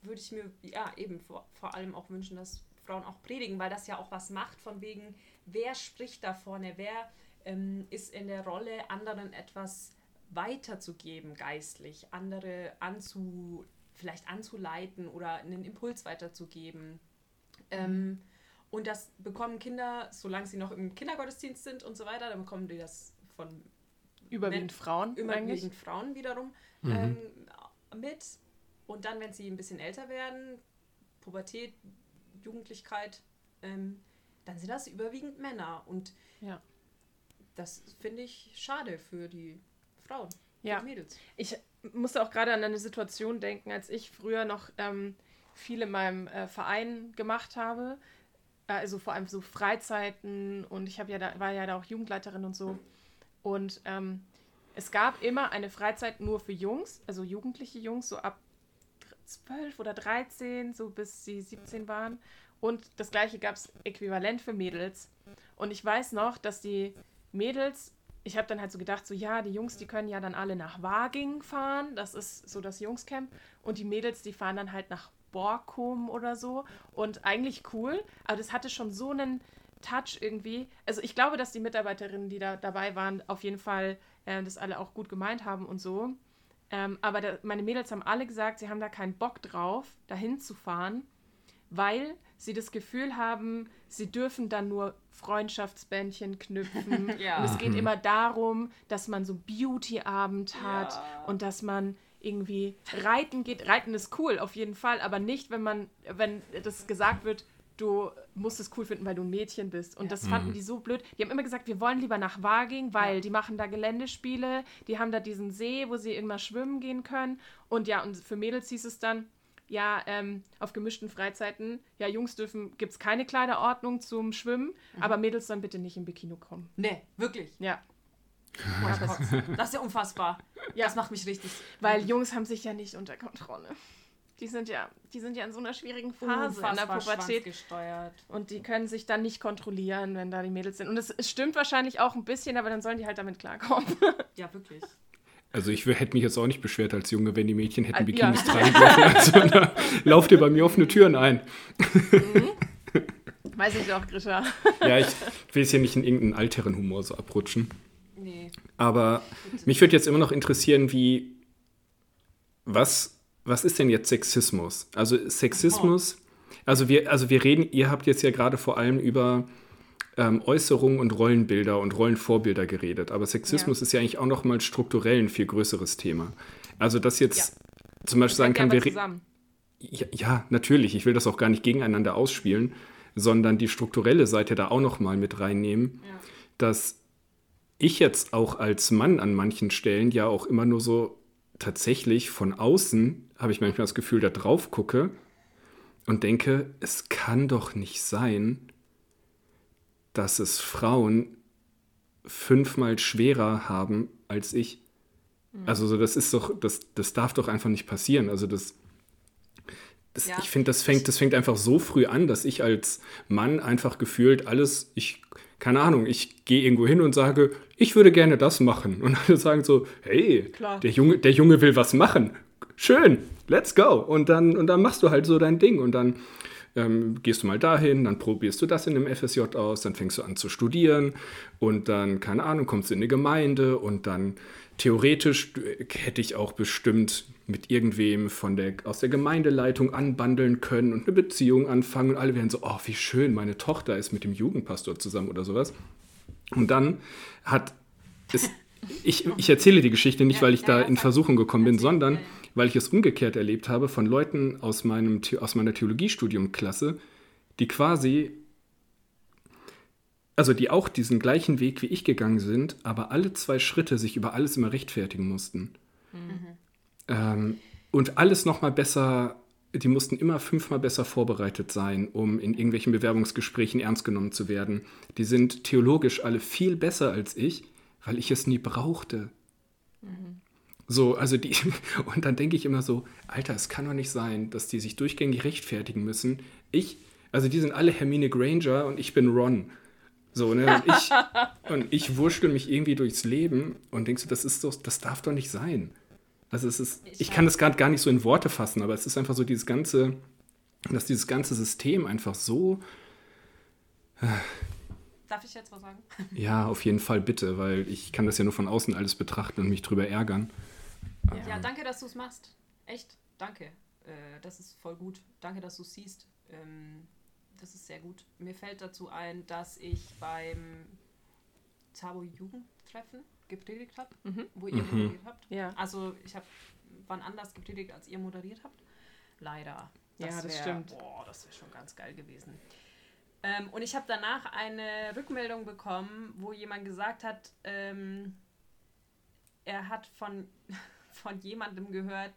S4: würde ich mir ja eben vor, vor allem auch wünschen, dass Frauen auch predigen, weil das ja auch was macht von wegen, wer spricht da vorne, wer ähm, ist in der Rolle, anderen etwas weiterzugeben geistlich, andere anzu, vielleicht anzuleiten oder einen Impuls weiterzugeben. Ähm, und das bekommen Kinder, solange sie noch im Kindergottesdienst sind und so weiter, dann bekommen die das von
S1: Überwiegend
S4: Wenn-
S1: Frauen eigentlich.
S4: überwiegend Frauen wiederum ähm, mit. Und dann, wenn sie ein bisschen älter werden, Pubertät, Jugendlichkeit, ähm, dann sind das überwiegend Männer. Und
S1: Ja.
S4: das finde ich schade für die Frauen,
S1: Ja.
S4: die Mädels.
S1: Ich musste auch gerade an eine Situation denken, als ich früher noch ähm, viel in meinem äh, Verein gemacht habe. Äh, Also vor allem so Freizeiten und ich ja da, war ja da auch Jugendleiterin und so. Und ähm, es gab immer eine Freizeit nur für Jungs, also jugendliche Jungs, so ab 12 oder 13, so bis sie 17 waren. Und das gleiche gab es äquivalent für Mädels. Und ich weiß noch, dass die Mädels, ich habe dann halt so gedacht, so ja, die Jungs, die können ja dann alle nach Waging fahren, das ist so das Jungscamp. Und die Mädels, die fahren dann halt nach Borkum oder so. Und eigentlich cool, aber das hatte schon so einen Touch irgendwie. Also ich glaube, dass die Mitarbeiterinnen, die da dabei waren, auf jeden Fall äh, das alle auch gut gemeint haben und so. Ähm, aber da, meine Mädels haben alle gesagt, sie haben da keinen Bock drauf, dahin zu fahren, weil sie das Gefühl haben, sie dürfen dann nur Freundschaftsbändchen knüpfen.
S4: Ja.
S1: Und es geht immer darum, dass man so Beauty-Abend hat
S4: Ja.
S1: und dass man irgendwie reiten geht. Reiten ist cool, auf jeden Fall, aber nicht, wenn man, wenn das gesagt wird, du musst es cool finden, weil du ein Mädchen bist. Und das fanden die so blöd. Die haben immer gesagt, wir wollen lieber nach Waging, weil
S4: Ja.
S1: die machen da Geländespiele, die haben da diesen See, wo sie immer schwimmen gehen können. Und ja, und für Mädels hieß es dann, ja, ähm, auf gemischten Freizeiten, ja, Jungs dürfen, gibt es keine Kleiderordnung zum Schwimmen, aber Mädels sollen bitte nicht im Bikini kommen.
S4: Nee, wirklich.
S1: Ja,
S4: kotze. das ist ja unfassbar.
S1: Ja.
S4: Das macht mich richtig.
S1: weil Jungs haben sich ja nicht unter Kontrolle. Die sind ja, die sind ja in so einer schwierigen Phase in der Pubertät.
S4: schwanzgesteuert.
S1: Und die können sich dann nicht kontrollieren, wenn da die Mädels sind. Und es, es stimmt wahrscheinlich auch ein bisschen, aber dann sollen die halt damit klarkommen.
S4: Ja, wirklich.
S3: Also ich hätte mich jetzt auch nicht beschwert als Junge, wenn die Mädchen hätten
S1: Ah,
S3: Bikinis
S1: ja.
S3: tragen dürfen. Also da lauft ihr bei mir offene Türen ein.
S1: Weiß ich doch, Grisha.
S3: Ja, ich will jetzt hier nicht in irgendeinen alteren Humor so abrutschen.
S4: Nee.
S3: Aber mich würde jetzt immer noch interessieren, wie, was, was ist denn jetzt Sexismus? Also Sexismus, also wir, also wir reden, ihr habt jetzt ja gerade vor allem über ähm, Äußerungen und Rollenbilder und Rollenvorbilder geredet, aber Sexismus
S1: Ja.
S3: ist ja eigentlich auch noch mal strukturell ein viel größeres Thema. Also dass jetzt zum Beispiel sagen kann, wir, re-
S1: zusammen.
S3: ja, ja, natürlich. Ich will das auch gar nicht gegeneinander ausspielen, sondern die strukturelle Seite da auch noch mal mit reinnehmen,
S4: Ja.
S3: dass ich jetzt auch als Mann an manchen Stellen ja auch immer nur so tatsächlich von außen habe ich manchmal das Gefühl, da drauf gucke und denke, es kann doch nicht sein, dass es Frauen fünfmal schwerer haben als ich. Also so, das ist doch, das, das darf doch einfach nicht passieren. Also das, das
S4: Ja.
S3: ich finde, das fängt, das fängt einfach so früh an, dass ich als Mann einfach gefühlt alles, ich, keine Ahnung, ich gehe irgendwo hin und sage, ich würde gerne das machen. Und alle sagen so, hey,
S1: Klar.
S3: der Junge, der Junge will was machen. Schön, let's go. Und dann, und dann machst du halt so dein Ding und dann ähm, gehst du mal dahin, dann probierst du das in einem FSJ aus, dann fängst du an zu studieren und dann, keine Ahnung, kommst du in eine Gemeinde und dann theoretisch hätte ich auch bestimmt mit irgendwem von der, aus der Gemeindeleitung anbandeln können und eine Beziehung anfangen und alle wären so, oh, wie schön, meine Tochter ist mit dem Jugendpastor zusammen oder sowas. Und dann hat es, ich, ich erzähle die Geschichte nicht, weil ich da in. Versuchung gekommen bin, sondern. Weil ich es umgekehrt erlebt habe von Leuten aus, meinem, aus meiner Theologiestudiumklasse, die quasi, also die auch diesen gleichen Weg wie ich gegangen sind, aber alle zwei Schritte sich über alles immer rechtfertigen mussten. Ähm, und alles nochmal besser die mussten immer fünfmal besser vorbereitet sein, um in irgendwelchen Bewerbungsgesprächen ernst genommen zu werden. Die sind theologisch alle viel besser als ich, weil ich es nie brauchte. So, also die, und dann denke ich immer so, Alter, es kann doch nicht sein, dass die sich durchgängig rechtfertigen müssen. Ich, also die sind alle Hermine Granger und ich bin Ron. So, ne? Und ich, und ich wurschtel mich irgendwie durchs Leben und denkst so, das ist doch, das darf doch nicht sein. Also es ist, ich kann das gerade gar nicht so in Worte fassen, aber es ist einfach so dieses ganze, dass dieses ganze System einfach so,
S4: Darf ich jetzt was sagen?
S3: ja, auf jeden Fall bitte, weil ich kann das ja nur von außen alles betrachten und mich drüber ärgern.
S4: Ja, danke, dass du es machst. Echt, danke. Äh, das ist voll gut. Danke, dass du es siehst. Ähm, das ist sehr gut. Mir fällt dazu ein, dass ich beim Zabo Jugendtreffen gepredigt habe, wo ihr moderiert habt.
S1: Ja.
S4: Also ich habe wann anders gepredigt, als ihr moderiert habt. Leider.
S1: Ja, das
S4: wär-
S1: stimmt.
S4: Boah, das wäre schon ganz geil gewesen. Ähm, und ich habe danach eine Rückmeldung bekommen, wo jemand gesagt hat, ähm, er hat von, von jemandem gehört,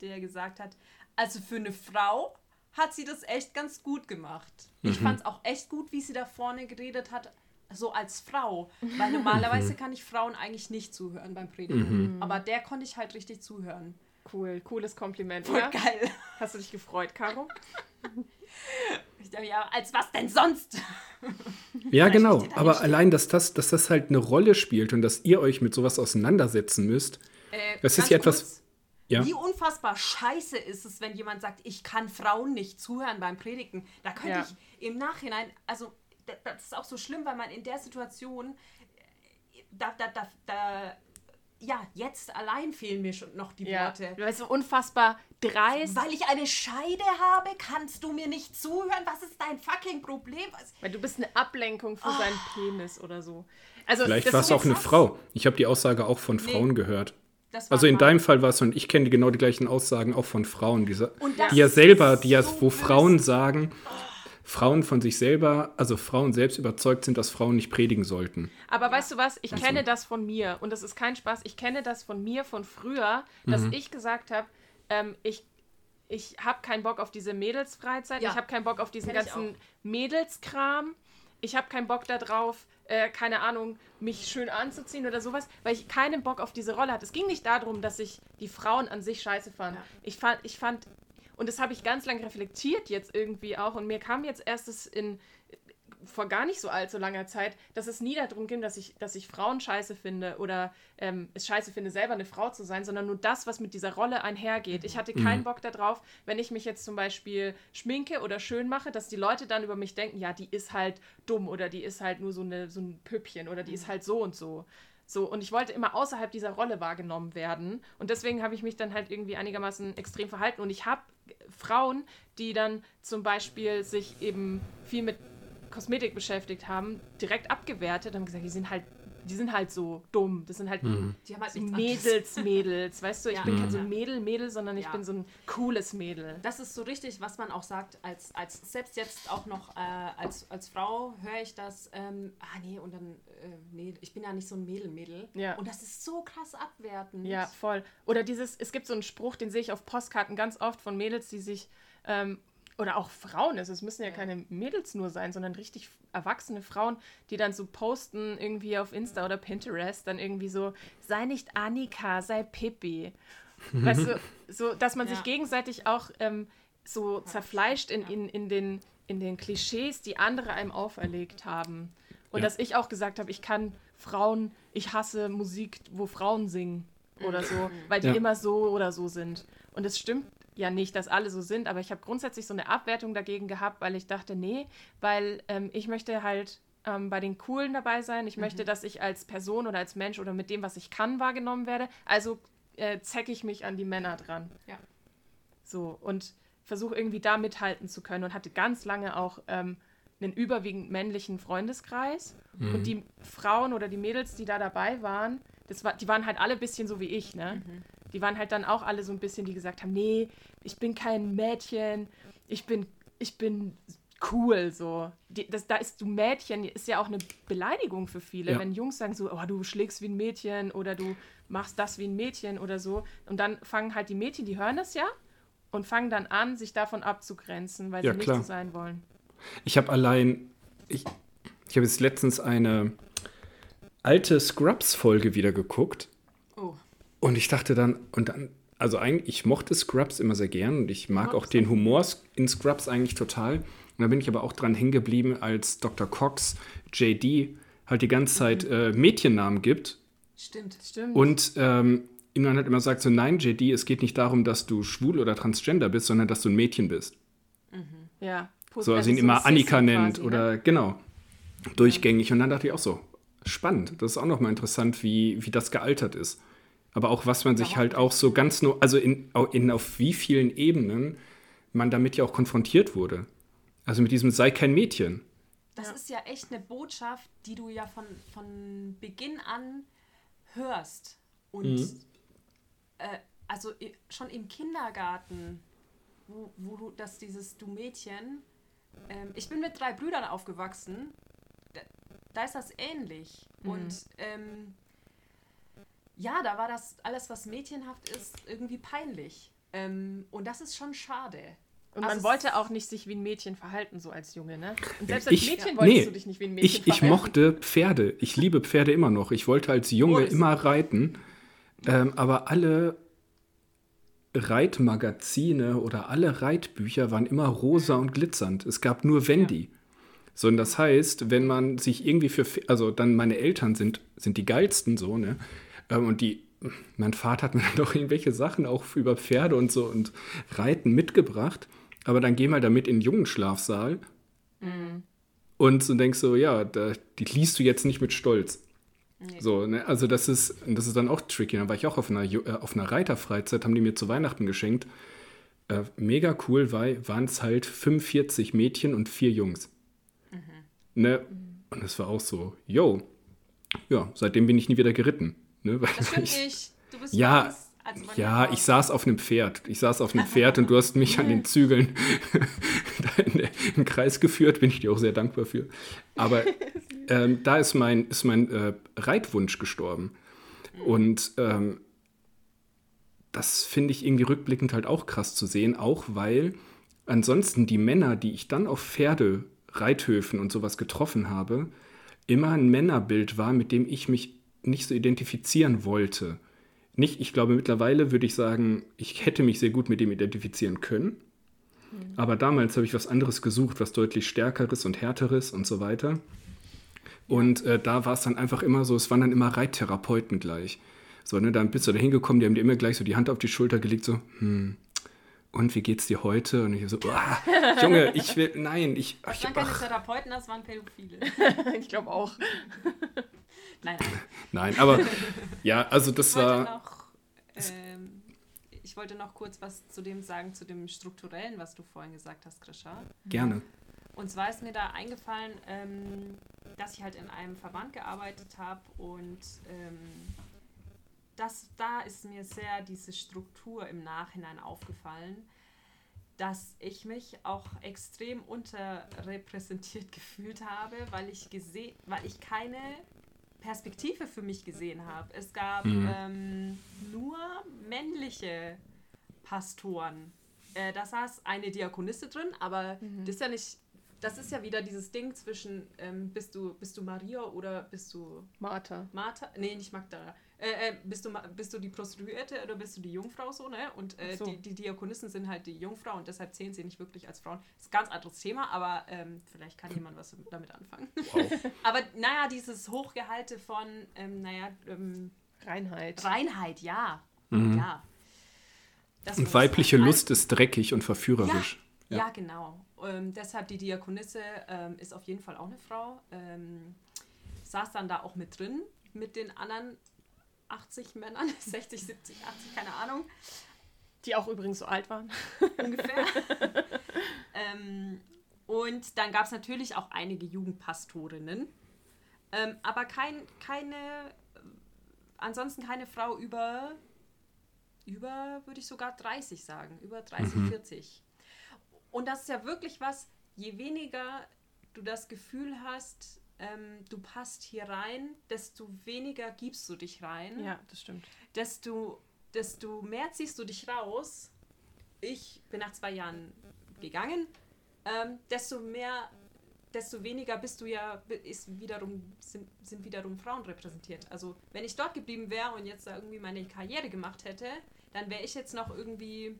S4: der gesagt hat, also für eine Frau hat sie das echt ganz gut gemacht. Ich fand es auch echt gut, wie sie da vorne geredet hat, so als Frau. Weil normalerweise kann ich Frauen eigentlich nicht zuhören beim Predigen. Aber der konnte ich halt richtig zuhören.
S1: Cool, cooles Kompliment.
S4: Voll
S1: Ja?
S4: geil.
S1: Hast du dich gefreut, Caro?
S4: Ich dachte, ja, als was denn sonst?
S3: Ja, genau. Aber allein, dass das, dass das halt eine Rolle spielt und dass ihr euch mit sowas auseinandersetzen müsst.
S4: Äh,
S3: Das ist ja etwas-
S4: kurz,
S3: Ja.
S4: Wie unfassbar scheiße ist es, wenn jemand sagt, ich kann Frauen nicht zuhören beim Predigen. Da könnte
S1: Ja.
S4: ich im Nachhinein, also da- das ist auch so schlimm, weil man in der Situation, da, da, da, da ja, jetzt allein fehlen mir schon noch die
S1: Ja.
S4: Worte.
S1: Du weißt, so unfassbar dreist.
S4: Weil ich eine Scheide habe, kannst du mir nicht zuhören? Was ist dein fucking Problem? Was?
S1: Weil du bist eine Ablenkung für seinen Penis oder so. Also,
S3: Vielleicht war es auch eine Frau. Ich habe die Aussage auch von Frauen gehört.
S4: Das war
S3: Also in deinem Fall war es, und ich kenne genau die gleichen Aussagen auch von Frauen, die, sa-
S4: Und das
S3: die ja selber, die ja,
S4: so
S3: wo. Frauen sagen, Frauen von sich selber, also Frauen selbst überzeugt sind, dass Frauen nicht predigen sollten.
S1: Aber weißt du was? Ich kenne das von mir und das ist kein Spaß. Ich kenne das von mir von früher, dass
S3: Mhm.
S1: ich gesagt habe, ähm, ich, ich habe keinen Bock auf diese Mädelsfreizeit,
S4: Ja.
S1: ich habe keinen Bock auf diesen
S4: Kenn ich
S1: ganzen Mädelskram, ich habe keinen Bock darauf, äh, keine Ahnung, mich schön anzuziehen oder sowas, weil ich keinen Bock auf diese Rolle hatte. Es ging nicht darum, dass ich die Frauen an sich scheiße fand.
S4: Ja.
S1: Ich fand, ich fand, und das habe ich ganz lange reflektiert jetzt irgendwie auch und mir kam jetzt erst es in vor gar nicht so allzu langer Zeit, dass es nie darum ging, dass ich, dass ich Frauen scheiße finde oder ähm, es scheiße finde, selber eine Frau zu sein, sondern nur das, was mit dieser Rolle einhergeht. Ich hatte keinen Bock darauf, wenn ich mich jetzt zum Beispiel schminke oder schön mache, dass die Leute dann über mich denken, ja, die ist halt dumm oder die ist halt nur so, eine, so ein Püppchen oder die ist halt so und so. So, und ich wollte immer außerhalb dieser Rolle wahrgenommen werden. Und deswegen habe ich mich dann halt irgendwie einigermaßen extrem verhalten. Und ich habe Frauen, die dann zum Beispiel sich eben viel mit Kosmetik beschäftigt haben, direkt abgewertet und gesagt, die sind halt, die sind halt so dumm. Das sind halt
S4: Die haben halt
S1: so. Mädels, Mädels. Weißt du, ich
S4: Ja.
S1: bin kein so
S4: Ja.
S1: ein Mädel, Mädel, sondern ich
S4: Ja.
S1: bin so ein cooles Mädel.
S4: Das ist so richtig, was man auch sagt, als, als selbst jetzt auch noch äh, als, als Frau höre ich das, ähm, ah nee, und dann, äh, nee, ich bin ja nicht so ein Mädel-Mädel.
S1: Ja.
S4: Und das ist so krass abwertend.
S1: Ja, voll. Oder dieses, es gibt so einen Spruch, den sehe ich auf Postkarten ganz oft von Mädels, die sich, ähm, oder auch Frauen, also es müssen ja keine Mädels nur sein, sondern richtig erwachsene Frauen, die dann so posten irgendwie auf Insta oder Pinterest, dann irgendwie so, sei nicht Annika, sei Pippi. Weißt du, so, dass man
S4: Ja.
S1: sich gegenseitig auch ähm, so zerfleischt in, in, in, den, in den Klischees, die andere einem auferlegt haben. Und
S3: Ja.
S1: dass ich auch gesagt habe, ich kann Frauen, ich hasse Musik, wo Frauen singen oder so, weil die
S3: Ja.
S1: immer so oder so sind. Und es stimmt ja nicht, dass alle so sind, aber ich habe grundsätzlich so eine Abwertung dagegen gehabt, weil ich dachte, nee, weil ähm, ich möchte halt ähm, bei den Coolen dabei sein. Ich möchte, dass ich als Person oder als Mensch oder mit dem, was ich kann, wahrgenommen werde. Also äh, zecke ich mich an die Männer dran.
S4: Ja.
S1: So, und versuche irgendwie da mithalten zu können und hatte ganz lange auch ähm, einen überwiegend männlichen Freundeskreis. Und die Frauen oder die Mädels, die da dabei waren, das war, die waren halt alle ein bisschen so wie ich, ne? Die waren halt dann auch alle so ein bisschen, die gesagt haben, nee, ich bin kein Mädchen, ich bin, ich bin cool, so. Die, das, da ist du Mädchen, ist ja auch eine Beleidigung für viele,
S3: Ja.
S1: wenn Jungs sagen so, oh, du schlägst wie ein Mädchen oder du machst das wie ein Mädchen oder so. Und dann fangen halt die Mädchen, die hören das ja und fangen dann an, sich davon abzugrenzen, weil
S3: Ja,
S1: sie nicht
S3: klar.
S1: so sein wollen.
S3: Ich habe allein, ich, ich habe jetzt letztens eine alte Scrubs-Folge wieder geguckt. Und ich dachte dann, und dann, also eigentlich, ich mochte Scrubs immer sehr gern und ich mag auch den Humor in Scrubs eigentlich total. Und da bin ich aber auch dran hängen geblieben, als Dr. Cox JD halt die ganze Zeit äh, Mädchennamen gibt
S4: Stimmt.
S1: Stimmt.
S3: und ähm, ihm dann halt immer sagt so, nein, JD, es geht nicht darum, dass du schwul oder transgender bist, sondern dass du ein Mädchen bist.
S1: ja.
S3: So, also ihn immer
S1: Sissy
S3: Annika nennt
S1: quasi,
S3: oder
S1: Ne?
S3: genau, durchgängig. Und dann dachte ich auch so, spannend. Das ist auch nochmal interessant, wie, wie das gealtert ist. Aber auch, was man sich halt auch so ganz nur, also in, in auf wie vielen Ebenen man damit ja auch konfrontiert wurde. Also mit diesem sei kein Mädchen.
S4: Das
S1: Ja.
S4: ist ja echt eine Botschaft, die du ja von, von Beginn an hörst. Und
S3: Mhm.
S4: äh, also schon im Kindergarten, wo, wo du das dieses du Mädchen, ähm, ich bin mit drei Brüdern aufgewachsen, da, da ist das ähnlich. Und ähm, ja, da war das alles, was mädchenhaft ist, irgendwie peinlich. Ähm, und das ist schon schade.
S1: Und
S4: Also
S1: man wollte auch nicht sich wie ein Mädchen verhalten, so als Junge, ne? Und selbst als
S3: Ich-
S1: Mädchen
S3: ja.
S1: wolltest
S3: nee,
S1: du dich nicht wie ein Mädchen
S3: Ich, ich
S1: verhalten.
S3: mochte Pferde. Ich liebe Pferde immer noch. Ich wollte als Junge
S4: Oh,
S3: immer reiten. Ähm, aber alle Reitmagazine oder alle Reitbücher waren immer rosa und glitzernd. Es gab nur Wendy. So, und das heißt, wenn man sich irgendwie für, also dann meine Eltern sind, sind die geilsten so, ne? Ähm, und die, mein Vater hat mir dann doch irgendwelche Sachen auch über Pferde und so und Reiten mitgebracht. Aber dann geh mal damit in den Jungenschlafsaal und so denkst so, ja, da, die liest du jetzt nicht mit Stolz. So, ne? Also das ist, das ist dann auch tricky. Da war ich auch auf einer, äh, auf einer Reiterfreizeit, haben die mir zu Weihnachten geschenkt. Äh, mega cool, weil waren es halt 45 Mädchen und vier Jungs. Ne? Und das war auch so, yo, ja, seitdem bin ich nie wieder geritten. Ne? Weil
S4: Das stimmt
S3: ich,
S4: nicht. Du bist
S3: Ja,
S4: weiß, also
S3: ja, ich saß auf einem Pferd. Ich saß auf einem Pferd und du hast mich an den Zügeln da in der, im Kreis geführt. Bin ich dir auch sehr dankbar für. Aber ähm, da ist mein, ist mein äh, Reitwunsch gestorben. Und ähm, das finde ich irgendwie rückblickend halt auch krass zu sehen, auch weil ansonsten die Männer, die ich dann auf Pferde, Reithöfen und sowas getroffen habe, immer ein Männerbild war, mit dem ich mich nicht so identifizieren wollte. Nicht, ich glaube, mittlerweile würde ich sagen, ich hätte mich sehr gut mit dem identifizieren können. Aber damals habe ich was anderes gesucht, was deutlich stärkeres und härteres und so weiter. Und äh, da war es dann einfach immer so, es waren dann immer Reittherapeuten gleich. So, ne, dann bist du da hingekommen, die haben dir immer gleich so die Hand auf die Schulter gelegt, so, hm, und wie geht's dir heute? Und ich so, "Uah, Junge, ich will, nein, ich,
S4: Das
S3: ich
S4: waren keine
S3: ach,
S4: Therapeuten, das waren Pädophile.
S1: ich glaube auch.
S4: Nein, nein.
S3: aber ja, also das
S4: Ich
S3: war,
S4: noch, ähm, ich wollte noch kurz was zu dem sagen, zu dem Strukturellen, was du vorhin gesagt hast, Krisha.
S3: gerne.
S4: Und zwar ist mir da eingefallen, ähm, dass ich halt in einem Verband gearbeitet habe und ähm, das, da ist mir sehr diese Struktur im Nachhinein aufgefallen, dass ich mich auch extrem unterrepräsentiert gefühlt habe, weil ich gesehen, weil ich keine Perspektive für mich gesehen habe. Es gab
S3: Mhm.
S4: ähm, nur männliche Pastoren. Äh, da saß eine Diakonisse drin, aber das ist ja nicht. Das ist ja wieder dieses Ding zwischen ähm, bist du bist du Maria oder bist du
S1: Martha.
S4: Martha? Nee, nicht Magdala. Äh, äh, bist, du, bist du die Prostituierte oder bist du die Jungfrau so, ne? Und äh,
S1: so.
S4: die, die Diakonissen sind halt die Jungfrau und deshalb zählen sie nicht wirklich als Frauen. Das ist ein ganz anderes Thema, aber ähm, vielleicht kann jemand was damit anfangen. aber naja, dieses Hochgehalte von, ähm, naja, ähm,
S1: Reinheit.
S4: Reinheit, ja.
S3: Mhm.
S4: Ja. Das
S3: Und weibliche. Lust ist dreckig und verführerisch.
S4: Ja,
S3: Ja.
S4: ja genau. Ähm, deshalb die Diakonisse ähm, ist auf jeden Fall auch eine Frau. Ähm, saß dann da auch mit drin, mit den anderen 80 Männern, 60, 70, 80, keine Ahnung,
S1: Die auch übrigens so alt waren.
S4: ungefähr. ähm, und dann gab es natürlich auch einige Jugendpastorinnen, ähm, aber kein, keine, ansonsten keine Frau über, über, würde ich sogar 30 sagen, über 30, 40. Und das ist ja wirklich was, je weniger du das Gefühl hast, ähm, du passt hier rein, desto weniger gibst du dich rein,
S1: Ja, das stimmt.
S4: desto, desto mehr ziehst du dich raus ich bin nach zwei Jahren gegangen, ähm, desto mehr, desto weniger bist du ja, ist wiederum, sind, sind wiederum Frauen repräsentiert. Also wenn ich dort geblieben wäre und jetzt da irgendwie meine Karriere gemacht hätte, dann wäre ich jetzt noch irgendwie,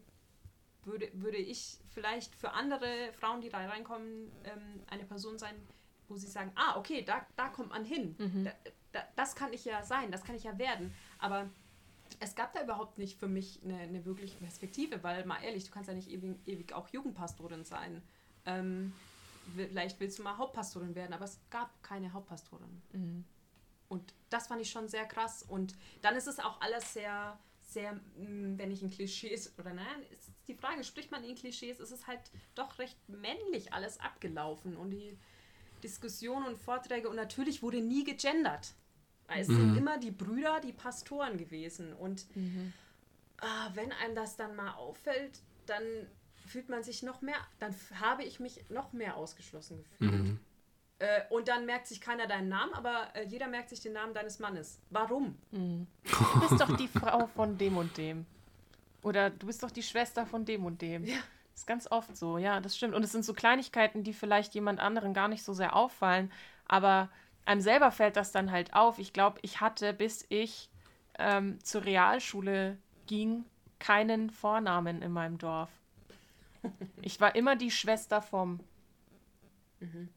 S4: würde, würde ich vielleicht für andere Frauen, die da reinkommen, ähm, eine Person sein, wo sie sagen, ah, okay, da, da kommt man hin.
S1: Mhm.
S4: Da, da, das kann ich ja sein, das kann ich ja werden. Aber es gab da überhaupt nicht für mich eine, eine wirkliche Perspektive, weil mal ehrlich, du kannst ja nicht ewig, ewig auch Jugendpastorin sein. Ähm, vielleicht willst du mal Hauptpastorin werden, aber es gab keine Hauptpastorin.
S1: Mhm.
S4: Und das fand ich schon sehr krass. Und dann ist es auch alles sehr, sehr, mh, wenn ich in Klischees, oder nein, ist die Frage, spricht man in Klischees, ist es halt doch recht männlich alles abgelaufen und die Diskussionen und Vorträge und natürlich wurde nie gegendert. Es sind immer die Brüder, die Pastoren gewesen. Und ah, wenn einem das dann mal auffällt, dann fühlt man sich noch mehr, dann habe ich mich noch mehr ausgeschlossen gefühlt. Äh, und dann merkt sich keiner deinen Namen, aber äh, jeder merkt sich den Namen deines Mannes. Warum?
S1: Du bist doch die Frau von dem und dem. Oder du bist doch die Schwester von dem und dem.
S4: Ja.
S1: Das ist ganz oft so, ja, das stimmt. Und es sind so Kleinigkeiten, die vielleicht jemand anderen gar nicht so sehr auffallen, aber einem selber fällt das dann halt auf. Ich glaube, ich hatte, bis ich ähm, zur Realschule ging, keinen Vornamen in meinem Dorf. Ich war immer die Schwester vom.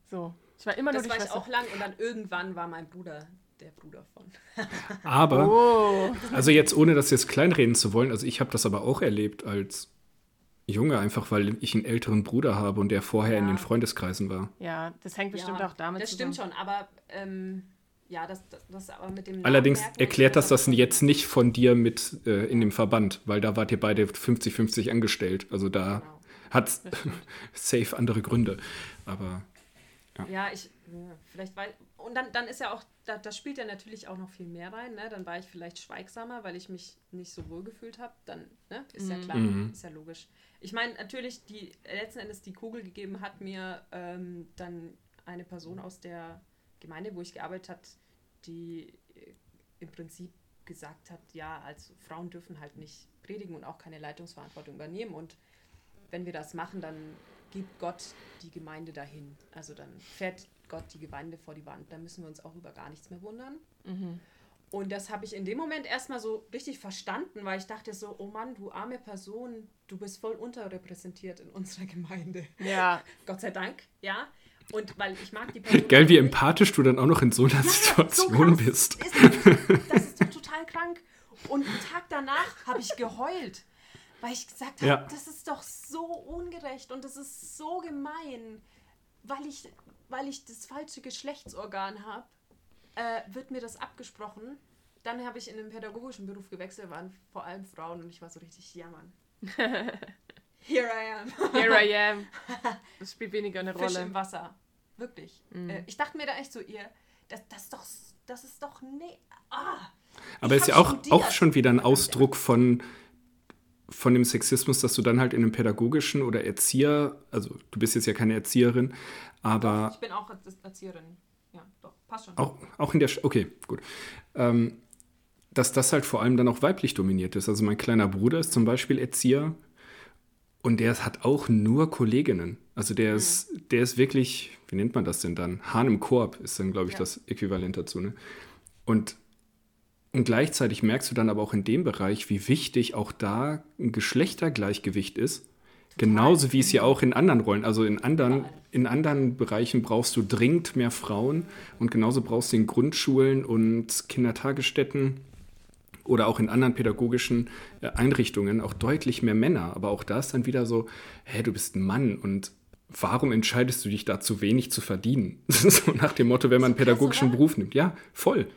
S1: So. Ich war immer
S4: Das
S1: nur
S4: war
S1: die
S4: ich
S1: Schwester.
S4: auch lang und dann irgendwann war mein Bruder der Bruder von.
S3: Aber,
S1: Oh.
S3: also jetzt ohne das jetzt kleinreden zu wollen, also ich habe das aber auch erlebt als Junge, einfach weil ich einen älteren Bruder habe und der vorher in
S4: Ja.
S3: den Freundeskreisen war.
S1: Ja, das hängt bestimmt
S4: ja,
S1: auch damit
S4: Das
S1: zusammen.
S4: stimmt schon, aber ähm, ja, das, das, das aber mit dem
S3: Allerdings erklärt das das jetzt nicht von dir mit äh, in dem Verband, weil da wart ihr beide 50-50 angestellt. Also da
S4: Genau.
S3: hat safe andere Gründe. Aber
S4: Ja, ich, ja, vielleicht weil, und dann, dann ist ja auch, da, das spielt ja natürlich auch noch viel mehr rein, ne? Dann war ich vielleicht schweigsamer, weil ich mich nicht so wohl gefühlt habe. Dann, ne? Ist ja klar,
S3: Mhm.
S4: ist ja logisch. Ich meine, natürlich, die letzten Endes die Kugel gegeben hat mir ähm, dann eine Person aus der Gemeinde, wo ich gearbeitet habe, die äh, im Prinzip gesagt hat, ja, als Frauen dürfen halt nicht predigen und auch keine Leitungsverantwortung übernehmen. Und wenn wir das machen, dann gibt Gott die Gemeinde dahin. Also dann fährt Gott die Gemeinde vor die Wand. Da müssen wir uns auch über gar nichts mehr wundern. Und das habe ich in dem Moment erstmal so richtig verstanden, weil ich dachte so, oh Mann, du arme Person, du bist voll unterrepräsentiert in unserer Gemeinde.
S1: Ja,
S4: Gott sei Dank, ja. Und weil ich mag die Person.
S3: geil, wie empathisch du dann auch noch in so einer Situation
S4: krass.
S3: bist.
S4: Ist das, das ist doch total krank. Und einen Tag danach habe ich geheult, weil ich gesagt habe,
S3: Ja.
S4: das ist doch so ungerecht und das ist so gemein, weil ich, weil ich das falsche Geschlechtsorgan habe, äh, wird mir das abgesprochen. Dann habe ich in den pädagogischen Beruf gewechselt, waren vor allem Frauen und ich war so richtig, ja Mann. Here I am.
S1: here I am. Das spielt weniger eine
S4: Fisch
S1: Rolle.
S4: im Wasser. Wirklich. Äh, ich dachte mir da echt so, ihr, das, das ist doch, das ist doch, nee, ah.
S3: Aber ist ja auch,
S4: studiert.
S3: auch schon wieder ein Ausdruck von, von dem Sexismus, dass du dann halt in einem pädagogischen oder Erzieher, also du bist jetzt ja keine Erzieherin, aber
S4: Ich bin auch Erzieherin. Ja, doch, passt schon.
S3: auch, auch in der, Sch- okay, gut. Ähm, dass das halt vor allem dann auch weiblich dominiert ist. Also mein kleiner Bruder ist zum Beispiel Erzieher und der hat auch nur Kolleginnen. Also der ist, der ist wirklich, wie nennt man das denn dann? Hahn im Korb ist dann, glaube ich,
S4: Ja.
S3: das Äquivalent dazu. Ne? Und, und gleichzeitig merkst du dann aber auch in dem Bereich, wie wichtig auch da ein Geschlechtergleichgewicht ist. Genauso wie es ja auch in anderen Rollen, also in anderen, in anderen Bereichen brauchst du dringend mehr Frauen und genauso brauchst du in Grundschulen und Kindertagesstätten oder auch in anderen pädagogischen äh, Einrichtungen auch deutlich mehr Männer. Aber auch da ist dann wieder so, hä, du bist ein Mann und warum entscheidest du dich da zu wenig zu verdienen? so nach dem Motto, wenn man einen pädagogischen? Beruf nimmt. Ja, voll.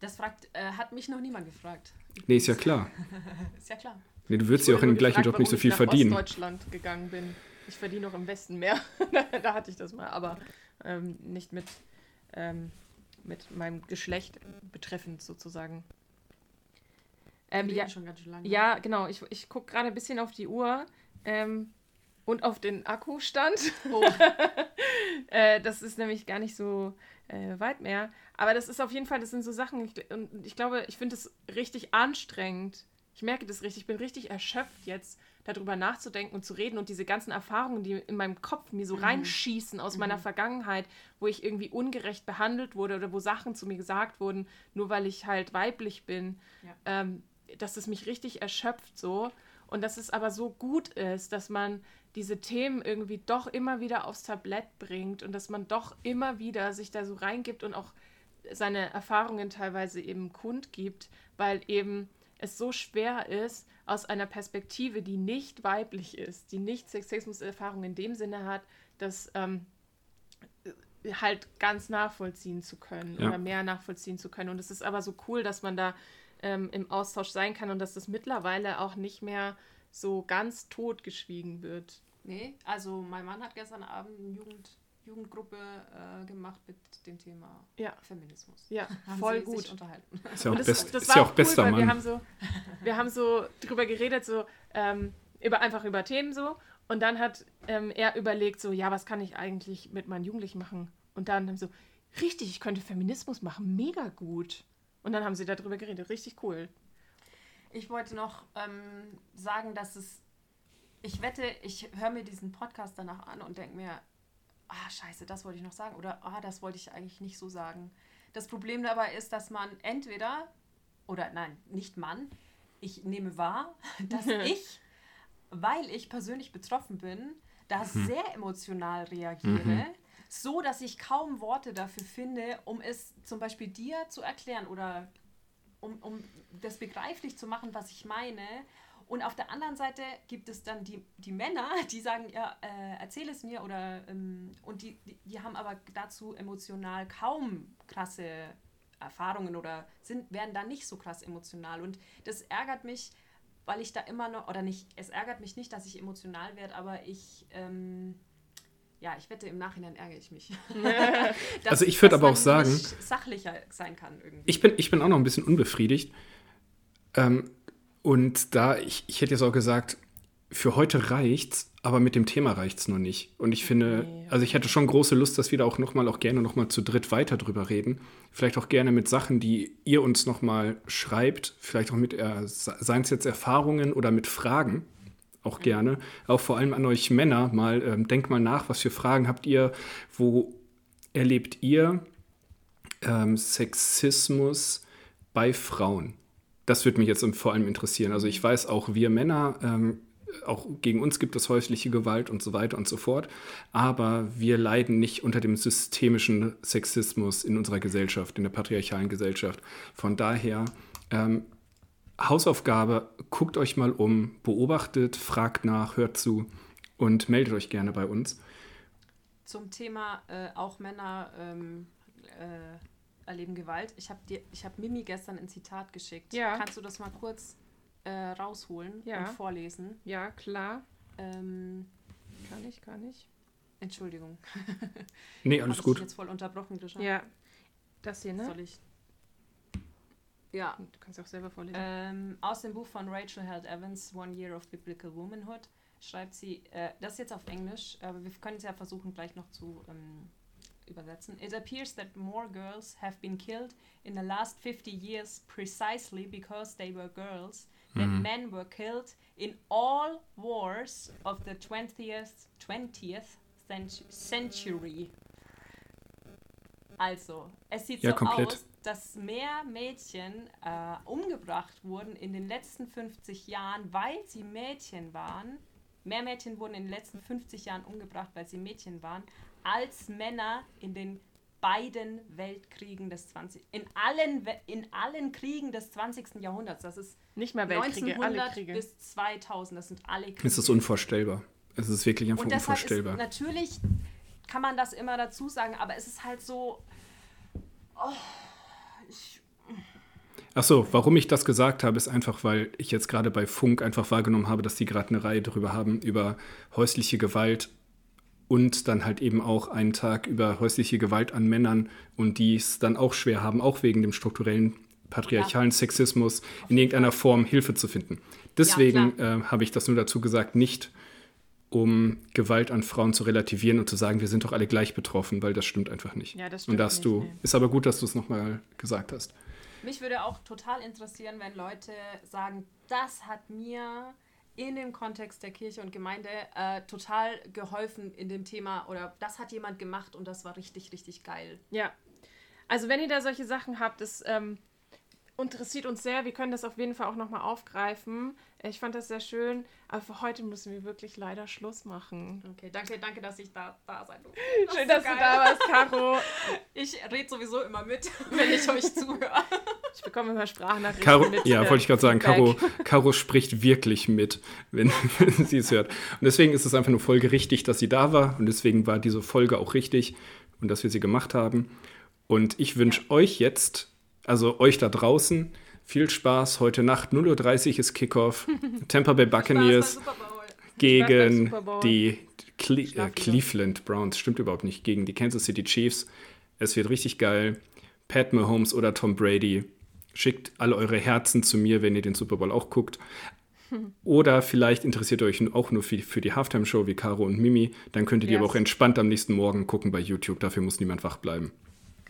S4: Das fragt, äh, hat mich noch niemand gefragt.
S3: Nee, ist ja klar.
S4: Ist ja klar.
S3: Nee, du würdest ja auch in dem gleichen Job nicht so viel verdienen.
S1: Ich nach Ostdeutschland gegangen bin. Ich verdiene noch im Westen mehr. da hatte ich das mal, aber ähm, nicht mit, ähm, mit meinem Geschlecht betreffend sozusagen. Ähm, ja,
S4: schon ganz schön lange.
S1: ja, genau. Ich, ich gucke gerade ein bisschen auf die Uhr ähm, und auf den Akkustand.
S4: Oh,
S1: Äh, das ist nämlich gar nicht so äh, weit mehr. Aber das ist auf jeden Fall, das sind so Sachen, ich, und ich glaube, ich finde es richtig anstrengend, Ich merke das richtig. Ich bin richtig erschöpft jetzt, darüber nachzudenken und zu reden und diese ganzen Erfahrungen, die in meinem Kopf mir so
S4: Mhm.
S1: reinschießen aus meiner Vergangenheit, wo ich irgendwie ungerecht behandelt wurde oder wo Sachen zu mir gesagt wurden, nur weil ich halt weiblich bin,
S4: Ja.
S1: ähm, dass es mich richtig erschöpft so. Und dass es aber so gut ist, dass man diese Themen irgendwie doch immer wieder aufs Tablett bringt und dass man doch immer wieder sich da so reingibt und auch seine Erfahrungen teilweise eben kundgibt, weil eben es so schwer ist, aus einer Perspektive, die nicht weiblich ist, die nicht Sexismus-Erfahrung in dem Sinne hat, das ähm, halt ganz nachvollziehen zu können
S3: Ja.
S1: oder mehr nachvollziehen zu können. Und es ist aber so cool, dass man da ähm, im Austausch sein kann und dass das mittlerweile auch nicht mehr so ganz totgeschwiegen wird.
S4: Nee, also mein Mann hat gestern Abend eine Jugend, Jugendgruppe äh, gemacht mit dem Thema
S1: Ja.
S4: Feminismus.
S1: Ja,
S4: Haben
S1: voll
S4: sie
S1: gut.
S4: Sich unterhalten.
S3: Ist ja auch,
S1: das,
S3: best,
S1: das
S3: ist
S1: war
S3: ja
S1: auch
S3: auch
S1: cool,
S3: bester
S1: weil wir
S3: Mann.
S1: haben so, wir haben so drüber geredet, so ähm, über einfach über Themen so. Und dann hat ähm, er überlegt, so, ja, was kann ich eigentlich mit meinen Jugendlichen machen? Und dann haben sie so, richtig, ich könnte Feminismus machen, mega gut. Und dann haben sie darüber geredet, richtig cool.
S4: Ich wollte noch ähm, sagen, dass es. Ich wette, ich höre mir diesen Podcast danach an und denke mir, ah, scheiße, das wollte ich noch sagen. Oder ah, das wollte ich eigentlich nicht so sagen. Das Problem dabei ist, dass man entweder, oder nein, nicht Mann, ich nehme wahr, dass ich, weil ich persönlich betroffen bin, da sehr emotional reagiere. So, dass ich kaum Worte dafür finde, um es zum Beispiel dir zu erklären oder um, um das begreiflich zu machen, was ich meine. Und auf der anderen Seite gibt es dann die, die Männer, die sagen, ja, äh, erzähl es mir oder ähm, und die, die, die haben aber dazu emotional kaum krasse Erfahrungen oder sind, werden dann nicht so krass emotional. Und das ärgert mich, weil ich da immer noch, oder nicht, es ärgert mich nicht, dass ich emotional werde, aber ich, ähm, ja, ich wette, im Nachhinein ärgere ich mich. Dass-
S3: Also ich würd
S4: dass
S3: aber auch sagen-
S4: sachlicher sein kann irgendwie.
S3: Ich bin, ich bin auch noch ein bisschen unbefriedigt. Ähm, und da, ich, ich hätte jetzt auch gesagt, für heute reicht's, aber mit dem Thema reicht's noch nicht. Und ich finde, also ich hätte schon große Lust, dass wir da auch nochmal, auch gerne nochmal zu dritt weiter drüber reden. Vielleicht auch gerne mit Sachen, die ihr uns nochmal schreibt. Vielleicht auch mit, äh, seien es jetzt Erfahrungen oder mit Fragen. Auch gerne. Auch vor allem an euch Männer mal, ähm, denkt mal nach, was für Fragen habt ihr, wo erlebt ihr ähm, Sexismus bei Frauen? Das würde mich jetzt vor allem interessieren. Also ich weiß auch, wir Männer, ähm, auch gegen uns gibt es häusliche Gewalt und so weiter und so fort, aber wir leiden nicht unter dem systemischen Sexismus in unserer Gesellschaft, in der patriarchalen Gesellschaft. Von daher, ähm, Hausaufgabe, guckt euch mal um, beobachtet, fragt nach, hört zu und meldet euch gerne bei uns.
S4: Zum Thema äh, auch Männer ähm, äh, erleben Gewalt. Ich habe hab Mimi gestern ein Zitat geschickt.
S1: Ja.
S4: Kannst du das mal kurz äh, rausholen
S1: Ja.
S4: und vorlesen?
S1: Ja, klar.
S4: Ähm,
S1: Kann ich, kann ich.
S4: Entschuldigung.
S3: Nee, alles
S4: ich
S3: gut.
S4: dich jetzt voll unterbrochen, Grisha?
S1: Ja. Das hier, ne?
S4: Soll ich? Ja.
S1: Du kannst auch selber vorlesen.
S4: Ähm, aus dem Buch von Rachel Held Evans, One Year of Biblical Womanhood, schreibt sie, äh, das ist jetzt auf Englisch, aber wir können es ja versuchen gleich noch zu ähm, übersetzen. It appears that more girls have been killed in the last 50 years precisely because they were girls than men were killed in all wars of the 20th, 20th cent- century. Also, es sieht
S3: Ja,
S4: so
S3: komplett.
S4: aus, dass mehr Mädchen äh, umgebracht wurden in den letzten 50 Jahren, weil sie Mädchen waren. Mehr Mädchen wurden in den letzten 50 Jahren umgebracht, weil sie Mädchen waren, als Männer in den beiden Weltkriegen des 20. In allen, We- in allen Kriegen des 20. Jahrhunderts. Das ist
S1: Nicht mal Weltkriege,
S4: 1900
S1: alle Kriege.
S4: bis 2000. Das sind alle Kriege.
S3: Es ist unvorstellbar. Es ist wirklich einfach
S4: Und deshalb ist
S3: unvorstellbar.
S4: natürlich kann man das immer dazu sagen, aber es ist halt so. Oh, ich,
S3: Ach so, warum ich das gesagt habe, ist einfach, weil ich jetzt gerade bei Funk einfach wahrgenommen habe, dass die gerade eine Reihe darüber haben, über häusliche Gewalt und dann halt eben auch einen Tag über häusliche Gewalt an Männern und die es dann auch schwer haben, auch wegen dem strukturellen patriarchalen Sexismus in irgendeiner Form Hilfe zu finden. Deswegen äh, habe ich das nur dazu gesagt, nicht um Gewalt an Frauen zu relativieren und zu sagen, wir sind doch alle gleich betroffen, weil das stimmt einfach nicht.
S1: Ja, das
S3: und
S1: stimmt
S3: da hast
S1: nicht,
S3: du,
S1: nee.
S3: ist aber gut, dass du es nochmal gesagt hast.
S4: Mich würde auch total interessieren, wenn Leute sagen, das hat mir in dem Kontext der Kirche und Gemeinde äh, total geholfen in dem Thema oder das hat jemand gemacht und das war richtig, richtig geil.
S1: Ja. Also wenn ihr da solche Sachen habt, das ähm, interessiert uns sehr. Wir können das auf jeden Fall auch nochmal aufgreifen. Ich fand das sehr schön, aber für heute müssen wir wirklich leider Schluss machen.
S4: Okay, danke, danke, dass ich da, da sein durfte.
S1: Schön, dass du da warst, Caro.
S4: Ich rede sowieso immer mit, wenn ich euch zuhöre.
S1: Ich bekomme immer Sprachnachrichten
S3: Caro,
S1: mit.
S3: ja, wollte ich gerade sagen. Caro, Caro spricht wirklich mit, wenn, wenn sie es hört. Und deswegen ist es einfach nur Folge richtig, dass sie da war. Und deswegen war diese Folge auch richtig und dass wir sie gemacht haben. Und ich wünsche euch jetzt, also euch da draußen, viel Spaß. Heute Nacht 0.30 Uhr ist Kickoff. Tampa Bay Buccaneers gegen die Cle äh. Cleveland Browns. Stimmt überhaupt nicht. Gegen die Kansas City Chiefs. Es wird richtig geil. Pat Mahomes oder Tom Brady. Schickt alle eure Herzen zu mir, wenn ihr den Super Bowl auch guckt. Oder vielleicht interessiert ihr euch auch nur für, für die Halftime-Show wie Caro und Mimi. Dann könnt ihr die
S1: Yes.
S3: aber auch entspannt am nächsten Morgen gucken bei YouTube. Dafür muss niemand wach bleiben.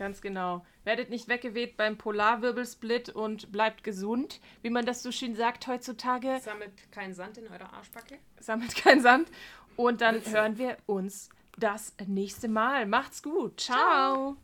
S1: Ganz genau. Werdet nicht weggeweht beim Polarwirbelsplit und bleibt gesund, wie man das so schön sagt heutzutage.
S4: Sammelt keinen Sand in eurer Arschbacke.
S1: Sammelt keinen Sand. Und dann hören wir uns das nächste Mal. Macht's gut. Ciao.